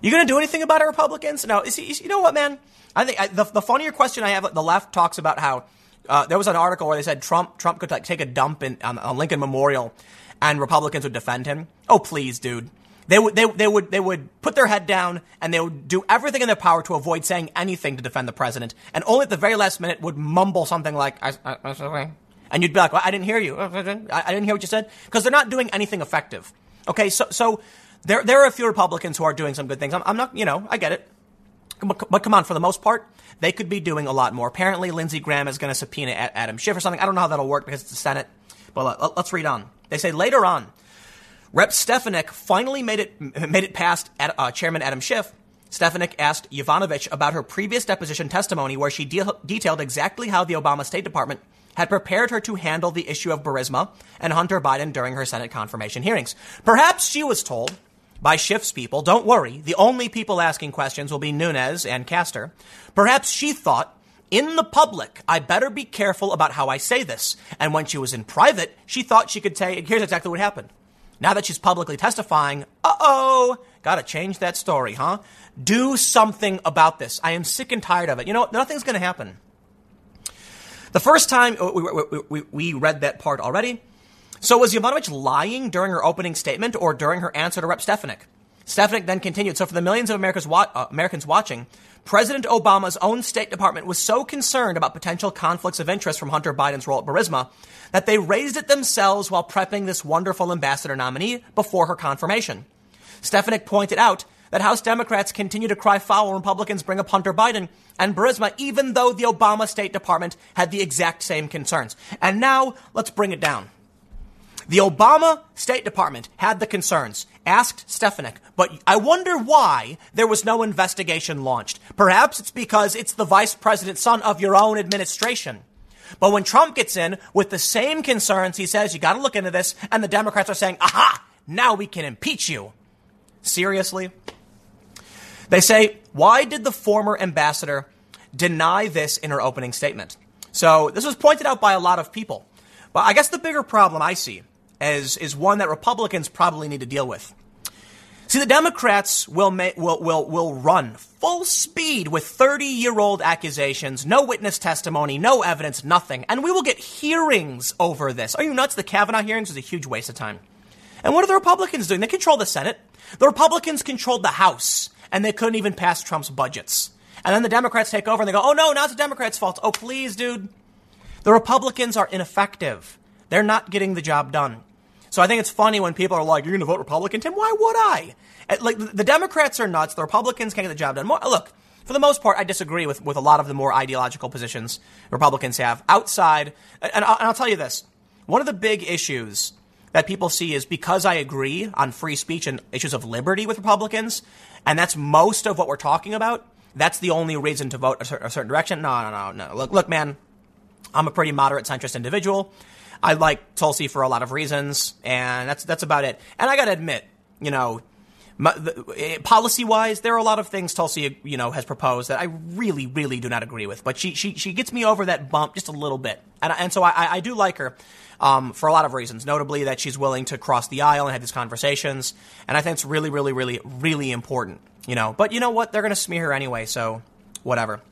You to do anything about it, Republicans? No. You know what, man? I think I, the, the funnier question I have, the left talks about how uh, there was an article where they said Trump Trump could like take a dump in on, on Lincoln Memorial, and Republicans would defend him. Oh, please, dude. They would, they, they would, they would put their head down and they would do everything in their power to avoid saying anything to defend the president. And only at the very last minute would mumble something like, I, I, I, and you'd be like, well, I didn't hear you. I, didn't hear what you said. Because they're not doing anything effective. Okay. So, so there, there are a few Republicans who are doing some good things. I'm, I'm not, you know, I get it. But, but, come on, for the most part, they could be doing a lot more. Apparently, Lindsey Graham is going to subpoena Adam Schiff or something. I don't know how that'll work because it's the Senate. But let, let's read on. They say later on, Rep. Stefanik finally made it made it past uh, Chairman Adam Schiff. Stefanik asked Yovanovitch about her previous deposition testimony, where she de- detailed exactly how the Obama State Department had prepared her to handle the issue of Burisma and Hunter Biden during her Senate confirmation hearings. Perhaps she was told by Schiff's people, don't worry, the only people asking questions will be Nunes and Castor. Perhaps she thought, in the public, I better be careful about how I say this. And when she was in private, she thought she could say, here's exactly what happened. Now that she's publicly testifying, uh oh, gotta change that story, huh? Do something about this. I am sick and tired of it. You know, nothing's gonna happen. The first time we, we, we, we read that part already. So was Yovanovitch lying during her opening statement or during her answer to Rep. Stefanik? Stefanik then continued. So for the millions of Americans, wa- uh, Americans watching, President Obama's own State Department was so concerned about potential conflicts of interest from Hunter Biden's role at Burisma that they raised it themselves while prepping this wonderful ambassador nominee before her confirmation. Stefanik pointed out that House Democrats continue to cry foul when Republicans bring up Hunter Biden and Burisma, even though the Obama State Department had the exact same concerns. And now let's bring it down. The Obama State Department had the concerns, asked Stefanik, but I wonder why there was no investigation launched. Perhaps it's because it's the vice president's son of your own administration. But when Trump gets in with the same concerns, he says, you got to look into this, and the Democrats are saying, aha, now we can impeach you. Seriously? They say, why did the former ambassador deny this in her opening statement? So this was pointed out by a lot of people. But I guess the bigger problem I see is, is one that Republicans probably need to deal with. See, the Democrats will, ma- will, will, will run full speed with 30 year old accusations, no witness testimony, no evidence, nothing. And we will get hearings over this. Are you nuts? The Kavanaugh hearings was a huge waste of time. And what are the Republicans doing? They control the Senate. The Republicans controlled the House, and they couldn't even pass Trump's budgets. And then the Democrats take over and they go, oh no, now it's the Democrats' fault. Oh, please, dude. The Republicans are ineffective. They're not getting the job done. So I think it's funny when people are like, you're going to vote Republican, Tim? Why would I? Like, the Democrats are nuts. The Republicans can't get the job done. More, look, for the most part, I disagree with, with a lot of the more ideological positions Republicans have outside. And I'll, and I'll tell you this. One of the big issues that people see is because I agree on free speech and issues of liberty with Republicans, and that's most of what we're talking about, that's the only reason to vote a, certain, direction. No, no, no, no. Look, look, man, I'm a pretty moderate centrist individual. I like Tulsi for a lot of reasons, and that's that's about it. And I got to admit, you know, eh, policy wise, there are a lot of things Tulsi, you know, has proposed that I really, really do not agree with. But she she she gets me over that bump just a little bit, and and so I I do like her. Um, for a lot of reasons, notably that she's willing to cross the aisle and have these conversations, and I think it's really, really, really, really important, you know. But you know what? They're going to smear her anyway, so whatever.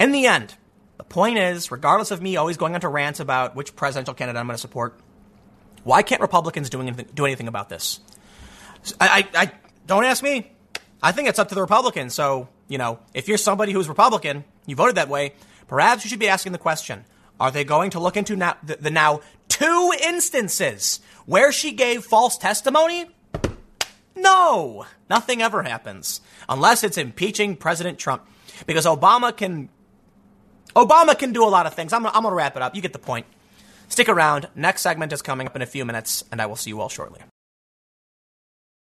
In the end, the point is, regardless of me always going on to rants about which presidential candidate I'm going to support, why can't Republicans do anything, do anything about this? I, I, I don't ask me. I think it's up to the Republicans. So, you know, if you're somebody who's Republican, you voted that way, perhaps you should be asking the question Are they going to look into now, the, the now two instances where she gave false testimony? No, nothing ever happens unless it's impeaching President Trump because Obama can Obama can do a lot of things. I'm, I'm going to wrap it up. You get the point. Stick around. Next segment is coming up in a few minutes, and I will see you all shortly.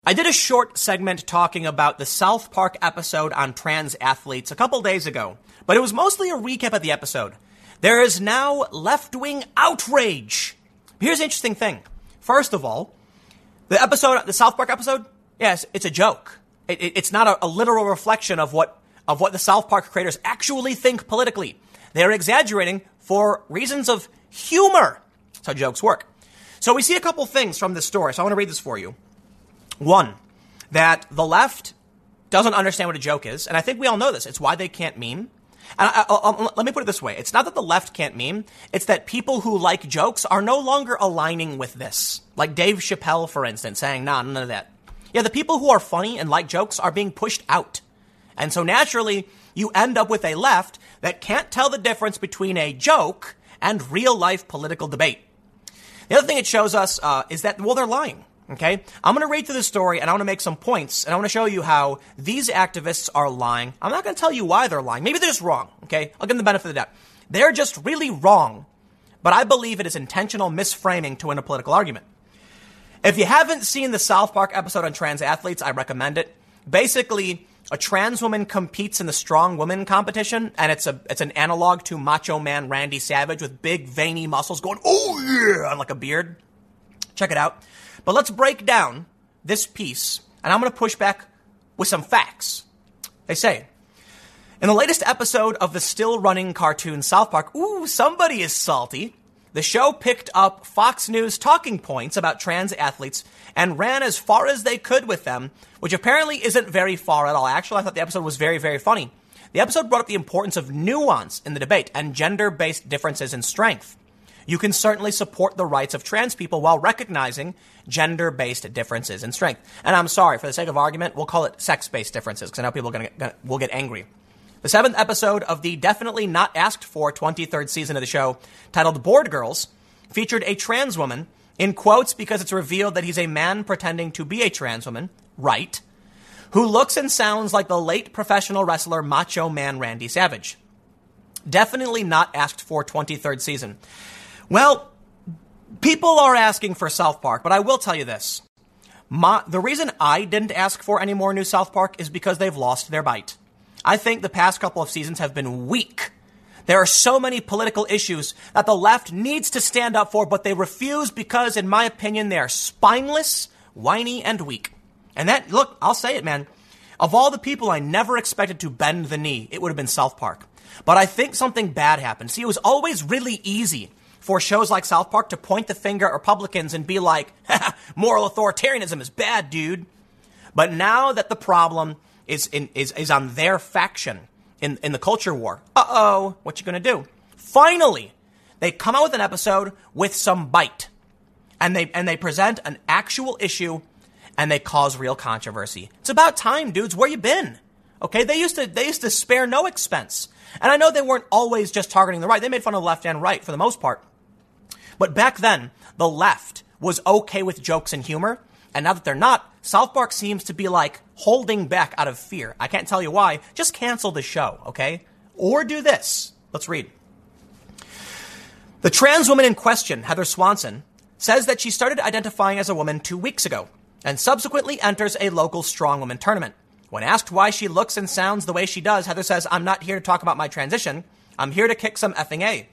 I did a short segment talking about the South Park episode on trans athletes a couple days ago, but it was mostly a recap of the episode. There is now left wing outrage. Here's the interesting thing. First of all, the episode, the South Park episode, yes, it's a joke. It, it, it's not a, a literal reflection of what of what the South Park creators actually think politically. They're exaggerating for reasons of humor. That's how jokes work. So we see a couple things from this story. So I want to read this for you. One, that the left doesn't understand what a joke is. And I think we all know this. It's why they can't meme. And I, I, I, let me put it this way. It's not that the left can't meme. It's that people who like jokes are no longer aligning with this. Like Dave Chappelle, for instance, saying, nah, none of that. Yeah, the people who are funny and like jokes are being pushed out. And so naturally, you end up with a left that can't tell the difference between a joke and real life political debate. The other thing it shows us uh, is that, well, they're lying. Okay? I'm going to read through the story and I want to make some points and I want to show you how these activists are lying. I'm not going to tell you why they're lying. Maybe they're just wrong. Okay? I'll give them the benefit of the doubt. They're just really wrong, but I believe it is intentional misframing to win a political argument. If you haven't seen the South Park episode on trans athletes, I recommend it. Basically, a trans woman competes in the strong woman competition, and it's a it's an analog to Macho Man Randy Savage with big veiny muscles going, oh yeah, on like a beard. Check it out. But let's break down this piece, and I'm going to push back with some facts. They say, in the latest episode of the still running cartoon South Park, ooh, somebody is salty. The show picked up Fox News talking points about trans athletes and ran as far as they could with them, which apparently isn't very far at all. Actually, I thought the episode was very, very funny. The episode brought up the importance of nuance in the debate and gender based differences in strength. You can certainly support the rights of trans people while recognizing gender based differences in strength. And I'm sorry, for the sake of argument, we'll call it sex based differences because I know people are gonna, will get angry. The seventh episode of the definitely not asked for 23rd season of the show, titled Board Girls, featured a trans woman, in quotes because it's revealed that he's a man pretending to be a trans woman, right, who looks and sounds like the late professional wrestler Macho Man Randy Savage. Definitely not asked for 23rd season. Well, people are asking for South Park, but I will tell you this. My, the reason I didn't ask for any more new South Park is because they've lost their bite. I think the past couple of seasons have been weak. There are so many political issues that the left needs to stand up for, but they refuse because, in my opinion, they are spineless, whiny, and weak. And that, look, I'll say it, man. Of all the people I never expected to bend the knee, it would have been South Park. But I think something bad happened. See, it was always really easy for shows like South Park to point the finger at Republicans and be like, (laughs) moral authoritarianism is bad, dude. But now that the problem is in, is is on their faction in in the culture war, uh oh, what you gonna do? Finally, they come out with an episode with some bite, and they and they present an actual issue, and they cause real controversy. It's about time, dudes. Where you been? Okay, they used to they used to spare no expense, and I know they weren't always just targeting the right. They made fun of left and right for the most part, but back then the left was okay with jokes and humor, and now that they're not, South Park seems to be like holding back out of fear. I can't tell you why. Just cancel the show, okay? Or do this. Let's read. The trans woman in question, Heather Swanson, says that she started identifying as a woman two weeks ago and subsequently enters a local strong woman tournament. When asked why she looks and sounds the way she does, Heather says, I'm not here to talk about my transition. I'm here to kick some effing A.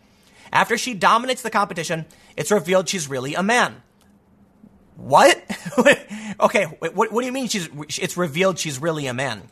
After she dominates the competition, it's revealed she's really a man. What? (laughs) okay, what, what do you mean she's, it's revealed she's really a man?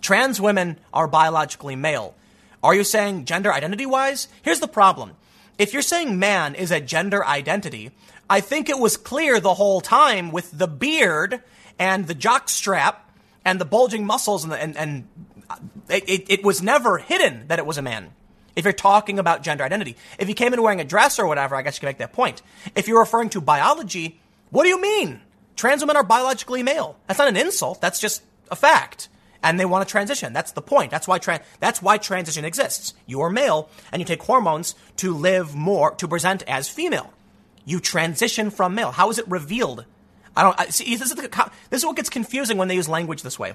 Trans women are biologically male. Are you saying gender identity wise? Here's the problem. If you're saying man is a gender identity, I think it was clear the whole time with the beard and the jock strap and the bulging muscles and, the, and, and uh, it, it was never hidden that it was a man. If you're talking about gender identity, if you came in wearing a dress or whatever, I guess you can make that point. If you're referring to biology, what do you mean? Trans women are biologically male. That's not an insult. That's just a fact. And they want to transition. That's the point. That's why tra- that's why transition exists. You are male and you take hormones to live more to present as female. You transition from male. How is it revealed I don't I, see. This is, the, this is what gets confusing when they use language this way.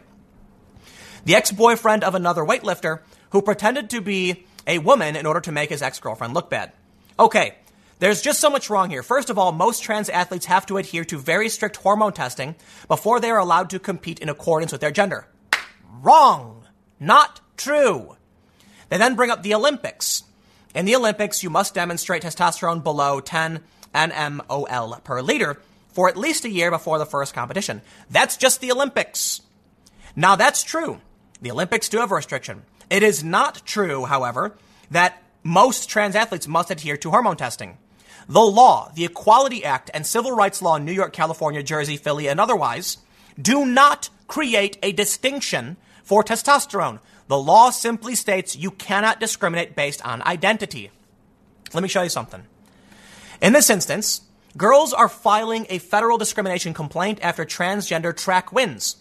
The ex-boyfriend of another weightlifter who pretended to be a woman in order to make his ex-girlfriend look bad. Okay, there's just so much wrong here. First of all, most trans athletes have to adhere to very strict hormone testing before they are allowed to compete in accordance with their gender. Wrong. Not true. They then bring up the Olympics. In the Olympics, you must demonstrate testosterone below 10 nmol per liter for at least a year before the first competition. That's just the Olympics. Now that's true. The Olympics do have a restriction. It is not true, however, that most trans athletes must adhere to hormone testing. The law, the Equality Act, and civil rights law in New York, California, Jersey, Philly, and otherwise do not create a distinction for testosterone. The law simply states you cannot discriminate based on identity. Let me show you something. In this instance, Girls are filing a federal discrimination complaint after transgender track wins.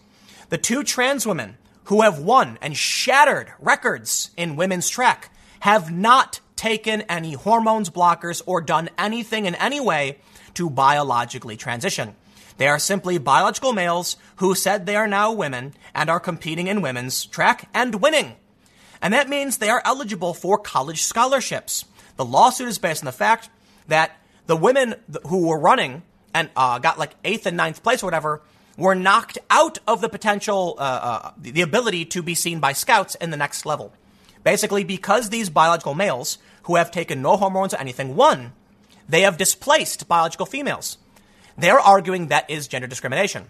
The two trans women who have won and shattered records in women's track have not taken any hormones blockers or done anything in any way to biologically transition. They are simply biological males who said they are now women and are competing in women's track and winning. And that means they are eligible for college scholarships. The lawsuit is based on the fact that the women who were running and uh, got like eighth and ninth place or whatever were knocked out of the potential, uh, uh, the ability to be seen by scouts in the next level. Basically, because these biological males who have taken no hormones or anything One, they have displaced biological females. They're arguing that is gender discrimination.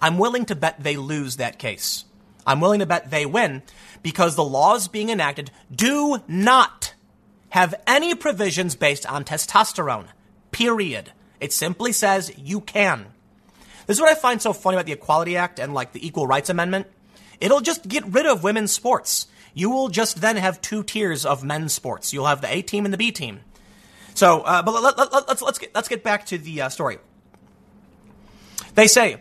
I'm willing to bet they lose that case. I'm willing to bet they win because the laws being enacted do not have any provisions based on testosterone. Period. It simply says you can. This is what I find so funny about the Equality Act and like the Equal Rights Amendment. It'll just get rid of women's sports. You will just then have two tiers of men's sports. You'll have the A team and the B team. So, uh, but let, us let, let's, let's get let's get back to the uh, story. They say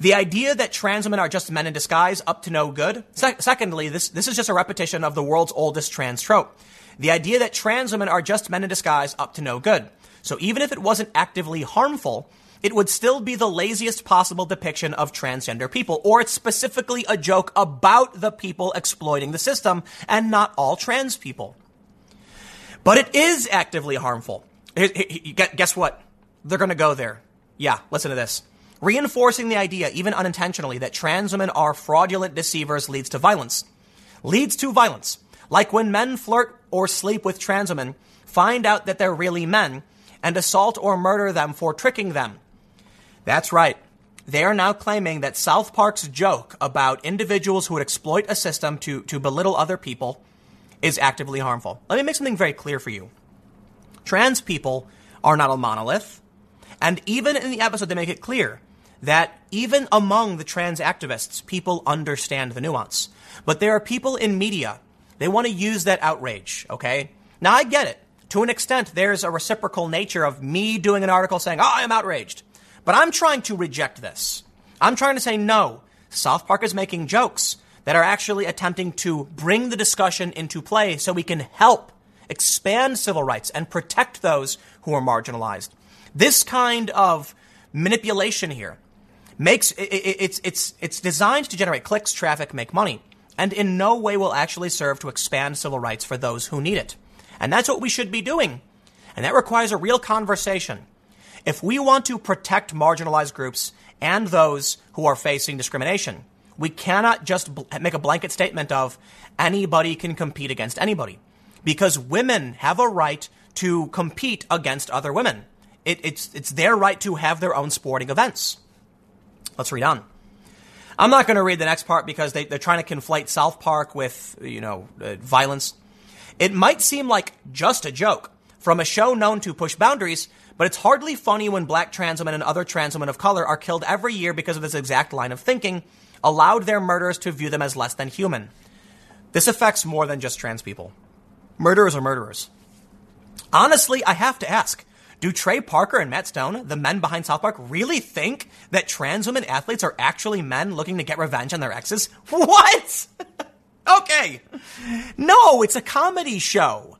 the idea that trans women are just men in disguise up to no good. Se- secondly, this this is just a repetition of the world's oldest trans trope. The idea that trans women are just men in disguise up to no good. So even if it wasn't actively harmful, it would still be the laziest possible depiction of transgender people, or it's specifically a joke about the people exploiting the system and not all trans people. But it is actively harmful. Guess what? They're going to go there. Yeah, listen to this. Reinforcing the idea, even unintentionally, that trans women are fraudulent deceivers leads to violence. Leads to violence. Like when men flirt or sleep with trans women, find out that they're really men, and assault or murder them for tricking them. That's right. They are now claiming that South Park's joke about individuals who would exploit a system to, to belittle other people is actively harmful. Let me make something very clear for you. Trans people are not a monolith. And even in the episode, they make it clear that even among the trans activists, people understand the nuance. But there are people in media, they want to use that outrage, okay? Now I get it. To an extent, there's a reciprocal nature of me doing an article saying, oh, I am outraged. But I'm trying to reject this. I'm trying to say, no, South Park is making jokes that are actually attempting to bring the discussion into play so we can help expand civil rights and protect those who are marginalized. This kind of manipulation here makes it, it, it's it's it's designed to generate clicks, traffic, make money, and in no way will actually serve to expand civil rights for those who need it. And that's what we should be doing. And that requires a real conversation. If we want to protect marginalized groups and those who are facing discrimination, we cannot just bl- make a blanket statement of anybody can compete against anybody. Because women have a right to compete against other women. It, it's, it's their right to have their own sporting events. Let's read on. I'm not going to read the next part because they, are trying to conflate South Park with, you know, uh, violence. It might seem like just a joke from a show known to push boundaries, but it's hardly funny when black trans women and other trans women of color are killed every year because of this exact line of thinking, allowed their murderers to view them as less than human. This affects more than just trans people. Murderers are murderers. Honestly, I have to ask do Trey Parker and Matt Stone, the men behind South Park, really think that trans women athletes are actually men looking to get revenge on their exes? (laughs) What? (laughs) Okay. No, it's a comedy show.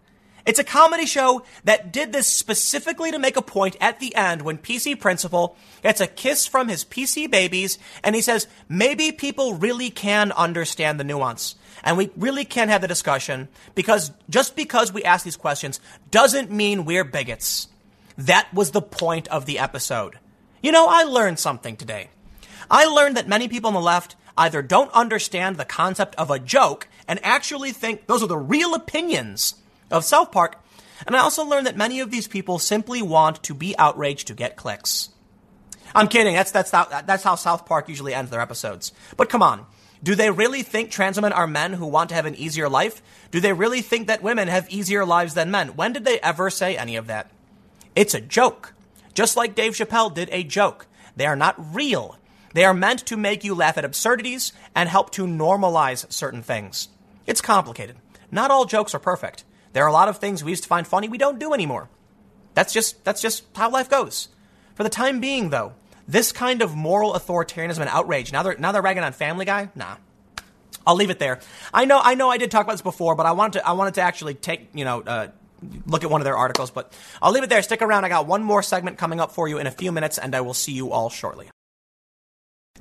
It's a comedy show that did this specifically to make a point at the end when PC Principal gets a kiss from his PC babies and he says, maybe people really can understand the nuance and we really can have the discussion because just because we ask these questions doesn't mean we're bigots. That was the point of the episode. You know, I learned something today. I learned that many people on the left either don't understand the concept of a joke and actually think those are the real opinions of South Park. And I also learned that many of these people simply want to be outraged to get clicks. I'm kidding. That's, that's, how, that's how South Park usually ends their episodes. But come on. Do they really think trans women are men who want to have an easier life? Do they really think that women have easier lives than men? When did they ever say any of that? It's a joke. Just like Dave Chappelle did a joke. They are not real. They are meant to make you laugh at absurdities and help to normalize certain things. It's complicated. Not all jokes are perfect. There are a lot of things we used to find funny we don't do anymore. That's just that's just how life goes. For the time being, though, this kind of moral authoritarianism and outrage. Now they're now they're ragging on Family Guy. Nah, I'll leave it there. I know I know I did talk about this before, but I wanted to I wanted to actually take you know uh, look at one of their articles. But I'll leave it there. Stick around. I got one more segment coming up for you in a few minutes, and I will see you all shortly.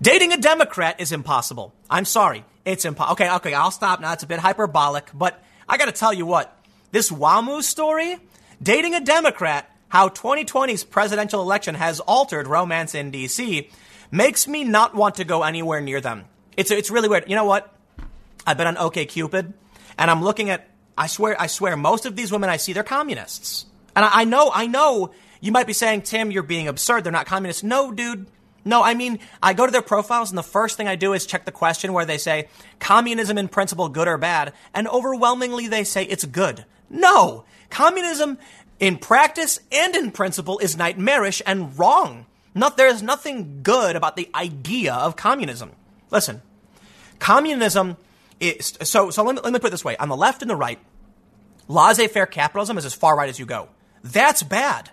Dating a Democrat is impossible. I'm sorry. It's impossible. Okay, okay, I'll stop now. It's a bit hyperbolic, but I gotta tell you what. This WAMU story, dating a Democrat, how 2020's presidential election has altered romance in DC, makes me not want to go anywhere near them. It's, it's really weird. You know what? I've been on OKCupid, and I'm looking at, I swear, I swear, most of these women I see, they're communists. And I, I know, I know you might be saying, Tim, you're being absurd. They're not communists. No, dude. No, I mean, I go to their profiles and the first thing I do is check the question where they say, communism in principle, good or bad? And overwhelmingly they say it's good. No! Communism in practice and in principle is nightmarish and wrong. Not, there is nothing good about the idea of communism. Listen, communism is, so, so let me, let me put it this way. On the left and the right, laissez-faire capitalism is as far right as you go. That's bad.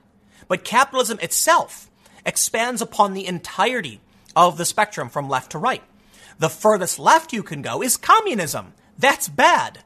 But capitalism itself expands upon the entirety of the spectrum from left to right. The furthest left you can go is communism. That's bad.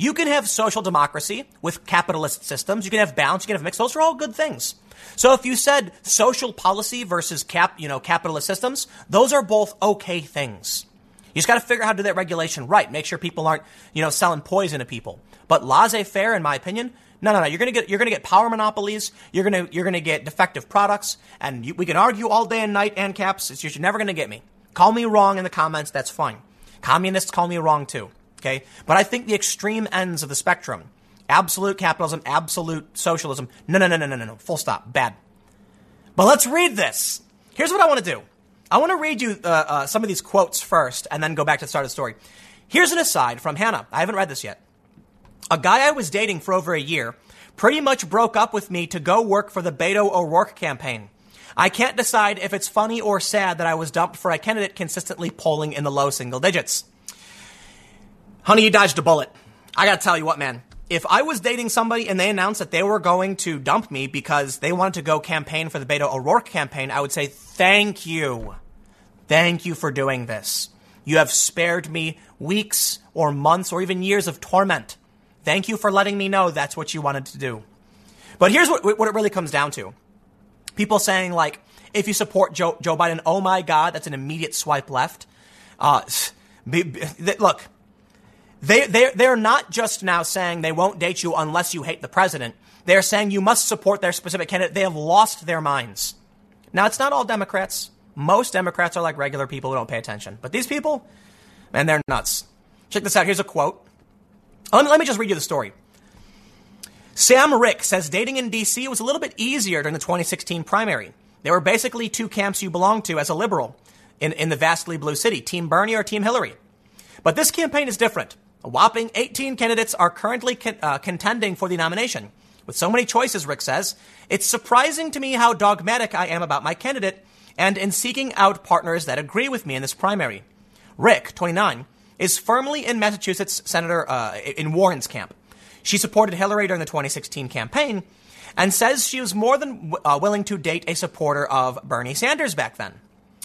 You can have social democracy with capitalist systems. You can have balance. You can have mix. Those are all good things. So if you said social policy versus cap, you know, capitalist systems, those are both okay things. You just got to figure out how to do that regulation right. Make sure people aren't, you know, selling poison to people. But laissez-faire, in my opinion, no, no, no. You're gonna get you're gonna get power monopolies. You're gonna you're gonna get defective products, and you, we can argue all day and night. And caps, it's, you're never gonna get me. Call me wrong in the comments. That's fine. Communists call me wrong too. Okay, but I think the extreme ends of the spectrum, absolute capitalism, absolute socialism. No, no, no, no, no, no, no. Full stop. Bad. But let's read this. Here's what I want to do. I want to read you uh, uh, some of these quotes first, and then go back to the start of the story. Here's an aside from Hannah. I haven't read this yet. A guy I was dating for over a year pretty much broke up with me to go work for the Beto O'Rourke campaign. I can't decide if it's funny or sad that I was dumped for a candidate consistently polling in the low single digits. Honey, you dodged a bullet. I gotta tell you what, man. If I was dating somebody and they announced that they were going to dump me because they wanted to go campaign for the Beto O'Rourke campaign, I would say, thank you. Thank you for doing this. You have spared me weeks or months or even years of torment. Thank you for letting me know that's what you wanted to do. But here's what, what it really comes down to. People saying like, if you support Joe, Joe Biden, oh my God, that's an immediate swipe left. Uh, (laughs) be, be, look, they, they, they're not just now saying they won't date you unless you hate the president. They're saying you must support their specific candidate. They have lost their minds. Now, it's not all Democrats. Most Democrats are like regular people who don't pay attention. But these people, man, they're nuts. Check this out. Here's a quote. Let me, let me just read you the story. Sam Rick says dating in D.C. was a little bit easier during the 2016 primary. There were basically two camps you belonged to as a liberal in, in the vastly blue city Team Bernie or Team Hillary. But this campaign is different. A whopping 18 candidates are currently con- uh, contending for the nomination. With so many choices, Rick says, it's surprising to me how dogmatic I am about my candidate and in seeking out partners that agree with me in this primary. Rick, 29, is firmly in Massachusetts Senator uh, in Warren's camp. She supported Hillary during the 2016 campaign and says she was more than uh, willing to date a supporter of Bernie Sanders back then.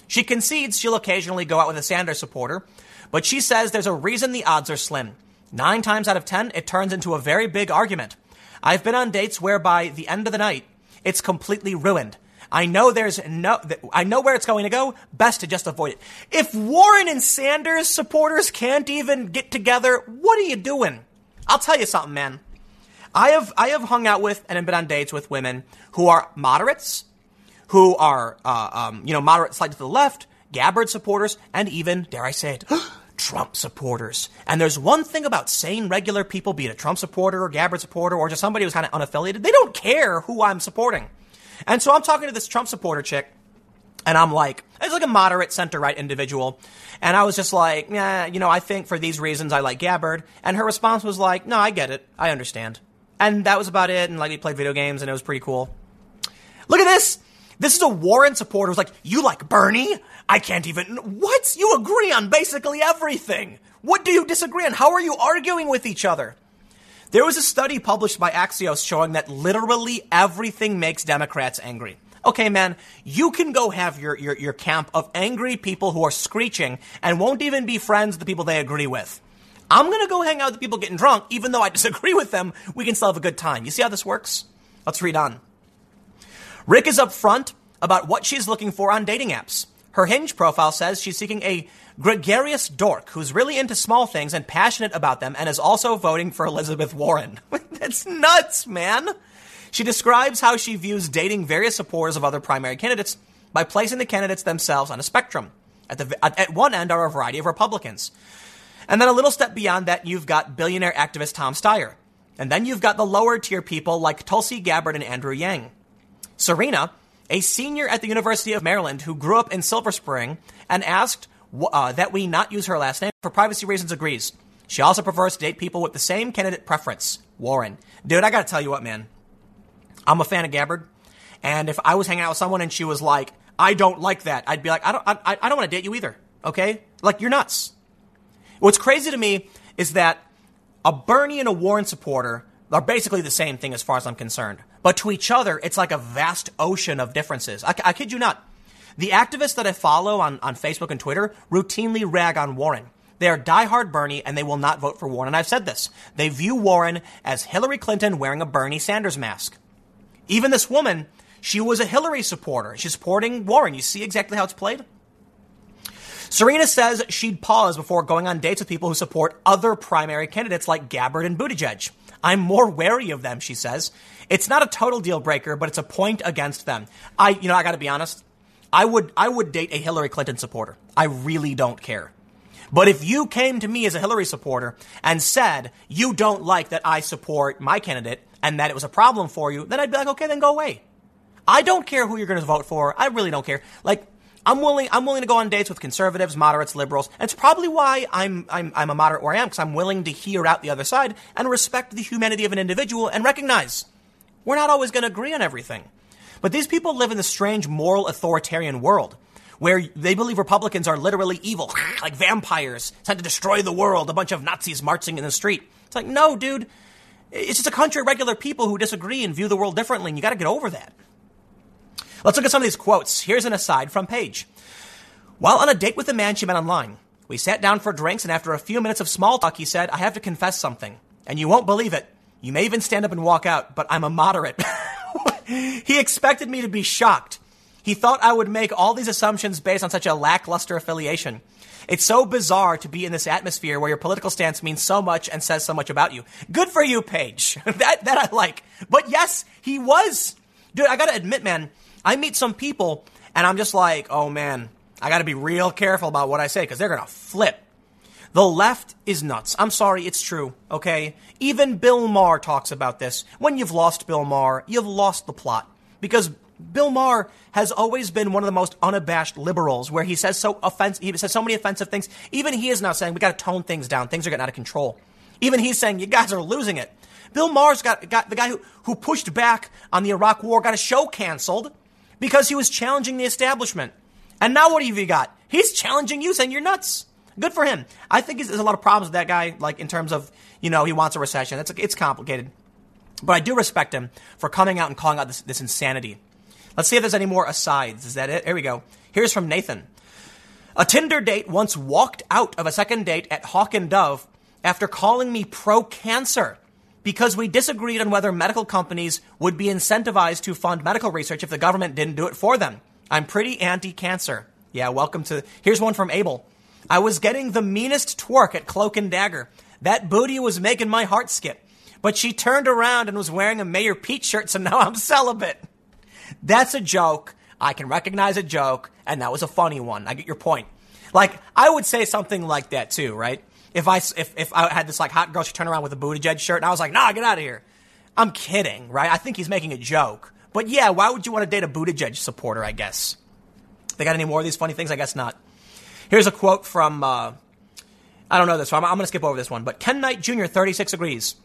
She concedes she'll occasionally go out with a Sanders supporter, but she says there's a reason the odds are slim. Nine times out of ten, it turns into a very big argument. I've been on dates where by the end of the night, it's completely ruined. I know there's no, I know where it's going to go. Best to just avoid it. If Warren and Sanders supporters can't even get together, what are you doing? I'll tell you something, man. I have, I have hung out with and have been on dates with women who are moderates, who are, uh, um, you know, moderate slightly to the left, Gabbard supporters, and even, dare I say it, (gasps) Trump supporters. And there's one thing about sane, regular people, be it a Trump supporter or Gabbard supporter or just somebody who's kind of unaffiliated, they don't care who I'm supporting. And so I'm talking to this Trump supporter chick, and I'm like, it's like a moderate center right individual. And I was just like, yeah, you know, I think for these reasons I like Gabbard. And her response was like, no, I get it. I understand. And that was about it. And like we played video games and it was pretty cool. Look at this. This is a Warren supporter who's like, you like Bernie? I can't even. What? You agree on basically everything. What do you disagree on? How are you arguing with each other? There was a study published by Axios showing that literally everything makes Democrats angry. Okay, man, you can go have your, your, your camp of angry people who are screeching and won't even be friends with the people they agree with. I'm gonna go hang out with the people getting drunk, even though I (laughs) disagree with them, we can still have a good time. You see how this works? Let's read on. Rick is upfront about what she's looking for on dating apps. Her Hinge profile says she's seeking a gregarious dork who's really into small things and passionate about them and is also voting for Elizabeth Warren. (laughs) That's nuts, man. She describes how she views dating various supporters of other primary candidates by placing the candidates themselves on a spectrum. At, the, at one end are a variety of Republicans. And then a little step beyond that, you've got billionaire activist Tom Steyer. And then you've got the lower tier people like Tulsi Gabbard and Andrew Yang. Serena a senior at the University of Maryland who grew up in Silver Spring and asked uh, that we not use her last name for privacy reasons, agrees. She also prefers to date people with the same candidate preference, Warren. Dude, I gotta tell you what, man. I'm a fan of Gabbard, and if I was hanging out with someone and she was like, "I don't like that," I'd be like, "I don't, I, I don't want to date you either." Okay, like you're nuts. What's crazy to me is that a Bernie and a Warren supporter are basically the same thing as far as I'm concerned. But to each other, it's like a vast ocean of differences. I, I kid you not. The activists that I follow on, on Facebook and Twitter routinely rag on Warren. They are diehard Bernie and they will not vote for Warren. And I've said this. They view Warren as Hillary Clinton wearing a Bernie Sanders mask. Even this woman, she was a Hillary supporter. She's supporting Warren. You see exactly how it's played? Serena says she'd pause before going on dates with people who support other primary candidates like Gabbard and Buttigieg. I'm more wary of them, she says. It's not a total deal breaker, but it's a point against them. I, you know, I got to be honest. I would, I would date a Hillary Clinton supporter. I really don't care. But if you came to me as a Hillary supporter and said you don't like that I support my candidate and that it was a problem for you, then I'd be like, okay, then go away. I don't care who you're going to vote for. I really don't care. Like, I'm willing. I'm willing to go on dates with conservatives, moderates, liberals. And it's probably why I'm I'm I'm a moderate where I am because I'm willing to hear out the other side and respect the humanity of an individual and recognize we're not always going to agree on everything. But these people live in this strange moral authoritarian world where they believe Republicans are literally evil, (laughs) like vampires sent to destroy the world, a bunch of Nazis marching in the street. It's like, no, dude. It's just a country of regular people who disagree and view the world differently, and you got to get over that. Let's look at some of these quotes. Here's an aside from Page. While on a date with a man she met online, we sat down for drinks, and after a few minutes of small talk, he said, I have to confess something. And you won't believe it. You may even stand up and walk out, but I'm a moderate. (laughs) he expected me to be shocked. He thought I would make all these assumptions based on such a lackluster affiliation. It's so bizarre to be in this atmosphere where your political stance means so much and says so much about you. Good for you, Page. (laughs) that, that I like. But yes, he was. Dude, I gotta admit, man, I meet some people and I'm just like, oh man, I gotta be real careful about what I say because they're gonna flip. The left is nuts. I'm sorry, it's true, okay? Even Bill Maher talks about this. When you've lost Bill Maher, you've lost the plot. Because Bill Maher has always been one of the most unabashed liberals, where he says so offensive, he says so many offensive things. Even he is now saying we got to tone things down. Things are getting out of control. Even he's saying you guys are losing it. Bill Maher's got, got the guy who, who pushed back on the Iraq War got a show canceled because he was challenging the establishment. And now what have you got? He's challenging you, saying you're nuts. Good for him. I think there's a lot of problems with that guy, like in terms of you know he wants a recession. It's it's complicated, but I do respect him for coming out and calling out this, this insanity. Let's see if there's any more asides. Is that it? Here we go. Here's from Nathan. A Tinder date once walked out of a second date at Hawk and Dove after calling me pro cancer because we disagreed on whether medical companies would be incentivized to fund medical research if the government didn't do it for them. I'm pretty anti cancer. Yeah, welcome to. Here's one from Abel. I was getting the meanest twerk at Cloak and Dagger. That booty was making my heart skip. But she turned around and was wearing a Mayor Pete shirt, so now I'm (laughs) celibate. That's a joke. I can recognize a joke, and that was a funny one. I get your point. Like, I would say something like that too, right? If I, if, if I had this like hot girl, she turned around with a Buttigieg shirt, and I was like, nah, get out of here. I'm kidding, right? I think he's making a joke. But yeah, why would you want to date a Buttigieg supporter, I guess? They got any more of these funny things? I guess not. Here's a quote from, uh, I don't know this, so I'm, I'm going to skip over this one, but Ken Knight Jr., 36, agrees.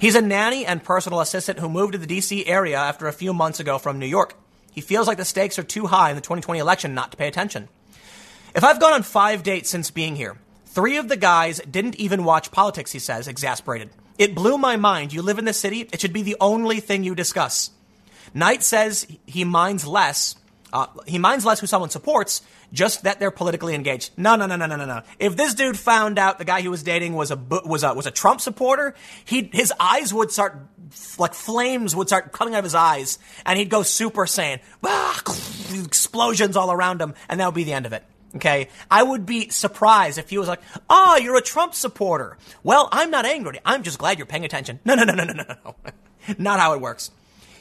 He's a nanny and personal assistant who moved to the D.C. area after a few months ago from New York. He feels like the stakes are too high in the 2020 election not to pay attention. If I've gone on five dates since being here, three of the guys didn't even watch politics, he says, exasperated. It blew my mind. You live in the city, it should be the only thing you discuss. Knight says he minds less. Uh, he minds less who someone supports, just that they're politically engaged. No, no, no, no, no, no, no. If this dude found out the guy he was dating was a was a was a Trump supporter, he his eyes would start like flames would start coming out of his eyes, and he'd go super ah, explosions all around him, and that would be the end of it. Okay, I would be surprised if he was like, "Oh, you're a Trump supporter." Well, I'm not angry. I'm just glad you're paying attention. No, no, no, no, no, no, no. (laughs) not how it works.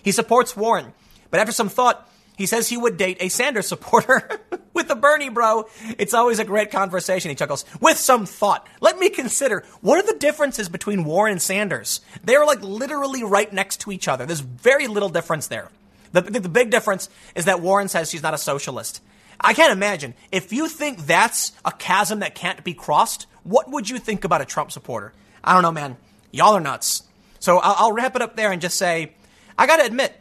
He supports Warren, but after some thought, he says he would date a Sanders supporter (laughs) with the Bernie bro. It's always a great conversation, he chuckles. With some thought. Let me consider what are the differences between Warren and Sanders? They're like literally right next to each other. There's very little difference there. The, the, the big difference is that Warren says she's not a socialist. I can't imagine. If you think that's a chasm that can't be crossed, what would you think about a Trump supporter? I don't know, man. Y'all are nuts. So I'll, I'll wrap it up there and just say, I gotta admit,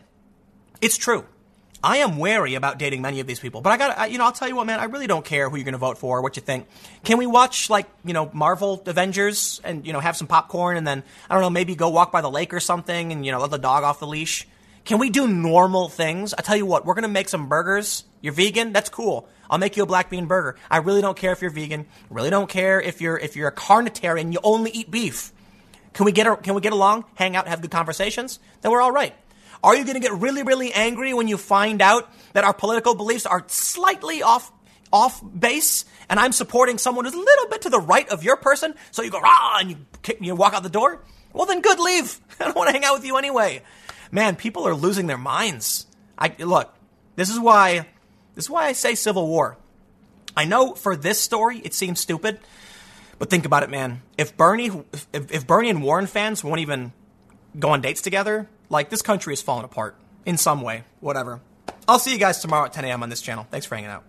it's true. I am wary about dating many of these people, but I got, you know, I'll tell you what, man, I really don't care who you're going to vote for, or what you think. Can we watch like, you know, Marvel Avengers and you know have some popcorn and then I don't know, maybe go walk by the lake or something and you know let the dog off the leash? Can we do normal things? I tell you what, we're going to make some burgers. You're vegan, that's cool. I'll make you a black bean burger. I really don't care if you're vegan. Really don't care if you're if you're a carnitarian, you only eat beef. Can we get a, can we get along, hang out, have good conversations? Then we're all right. Are you going to get really, really angry when you find out that our political beliefs are slightly off off base and I'm supporting someone who's a little bit to the right of your person, so you go rah and you kick, you walk out the door? Well, then good, leave. (laughs) I don't want to hang out with you anyway. Man, people are losing their minds. I look. This is why. This is why I say civil war. I know for this story it seems stupid, but think about it, man. If Bernie, if, if Bernie and Warren fans won't even go on dates together, like, this country is falling apart in some way. Whatever. I'll see you guys tomorrow at 10 a.m. on this channel. Thanks for hanging out.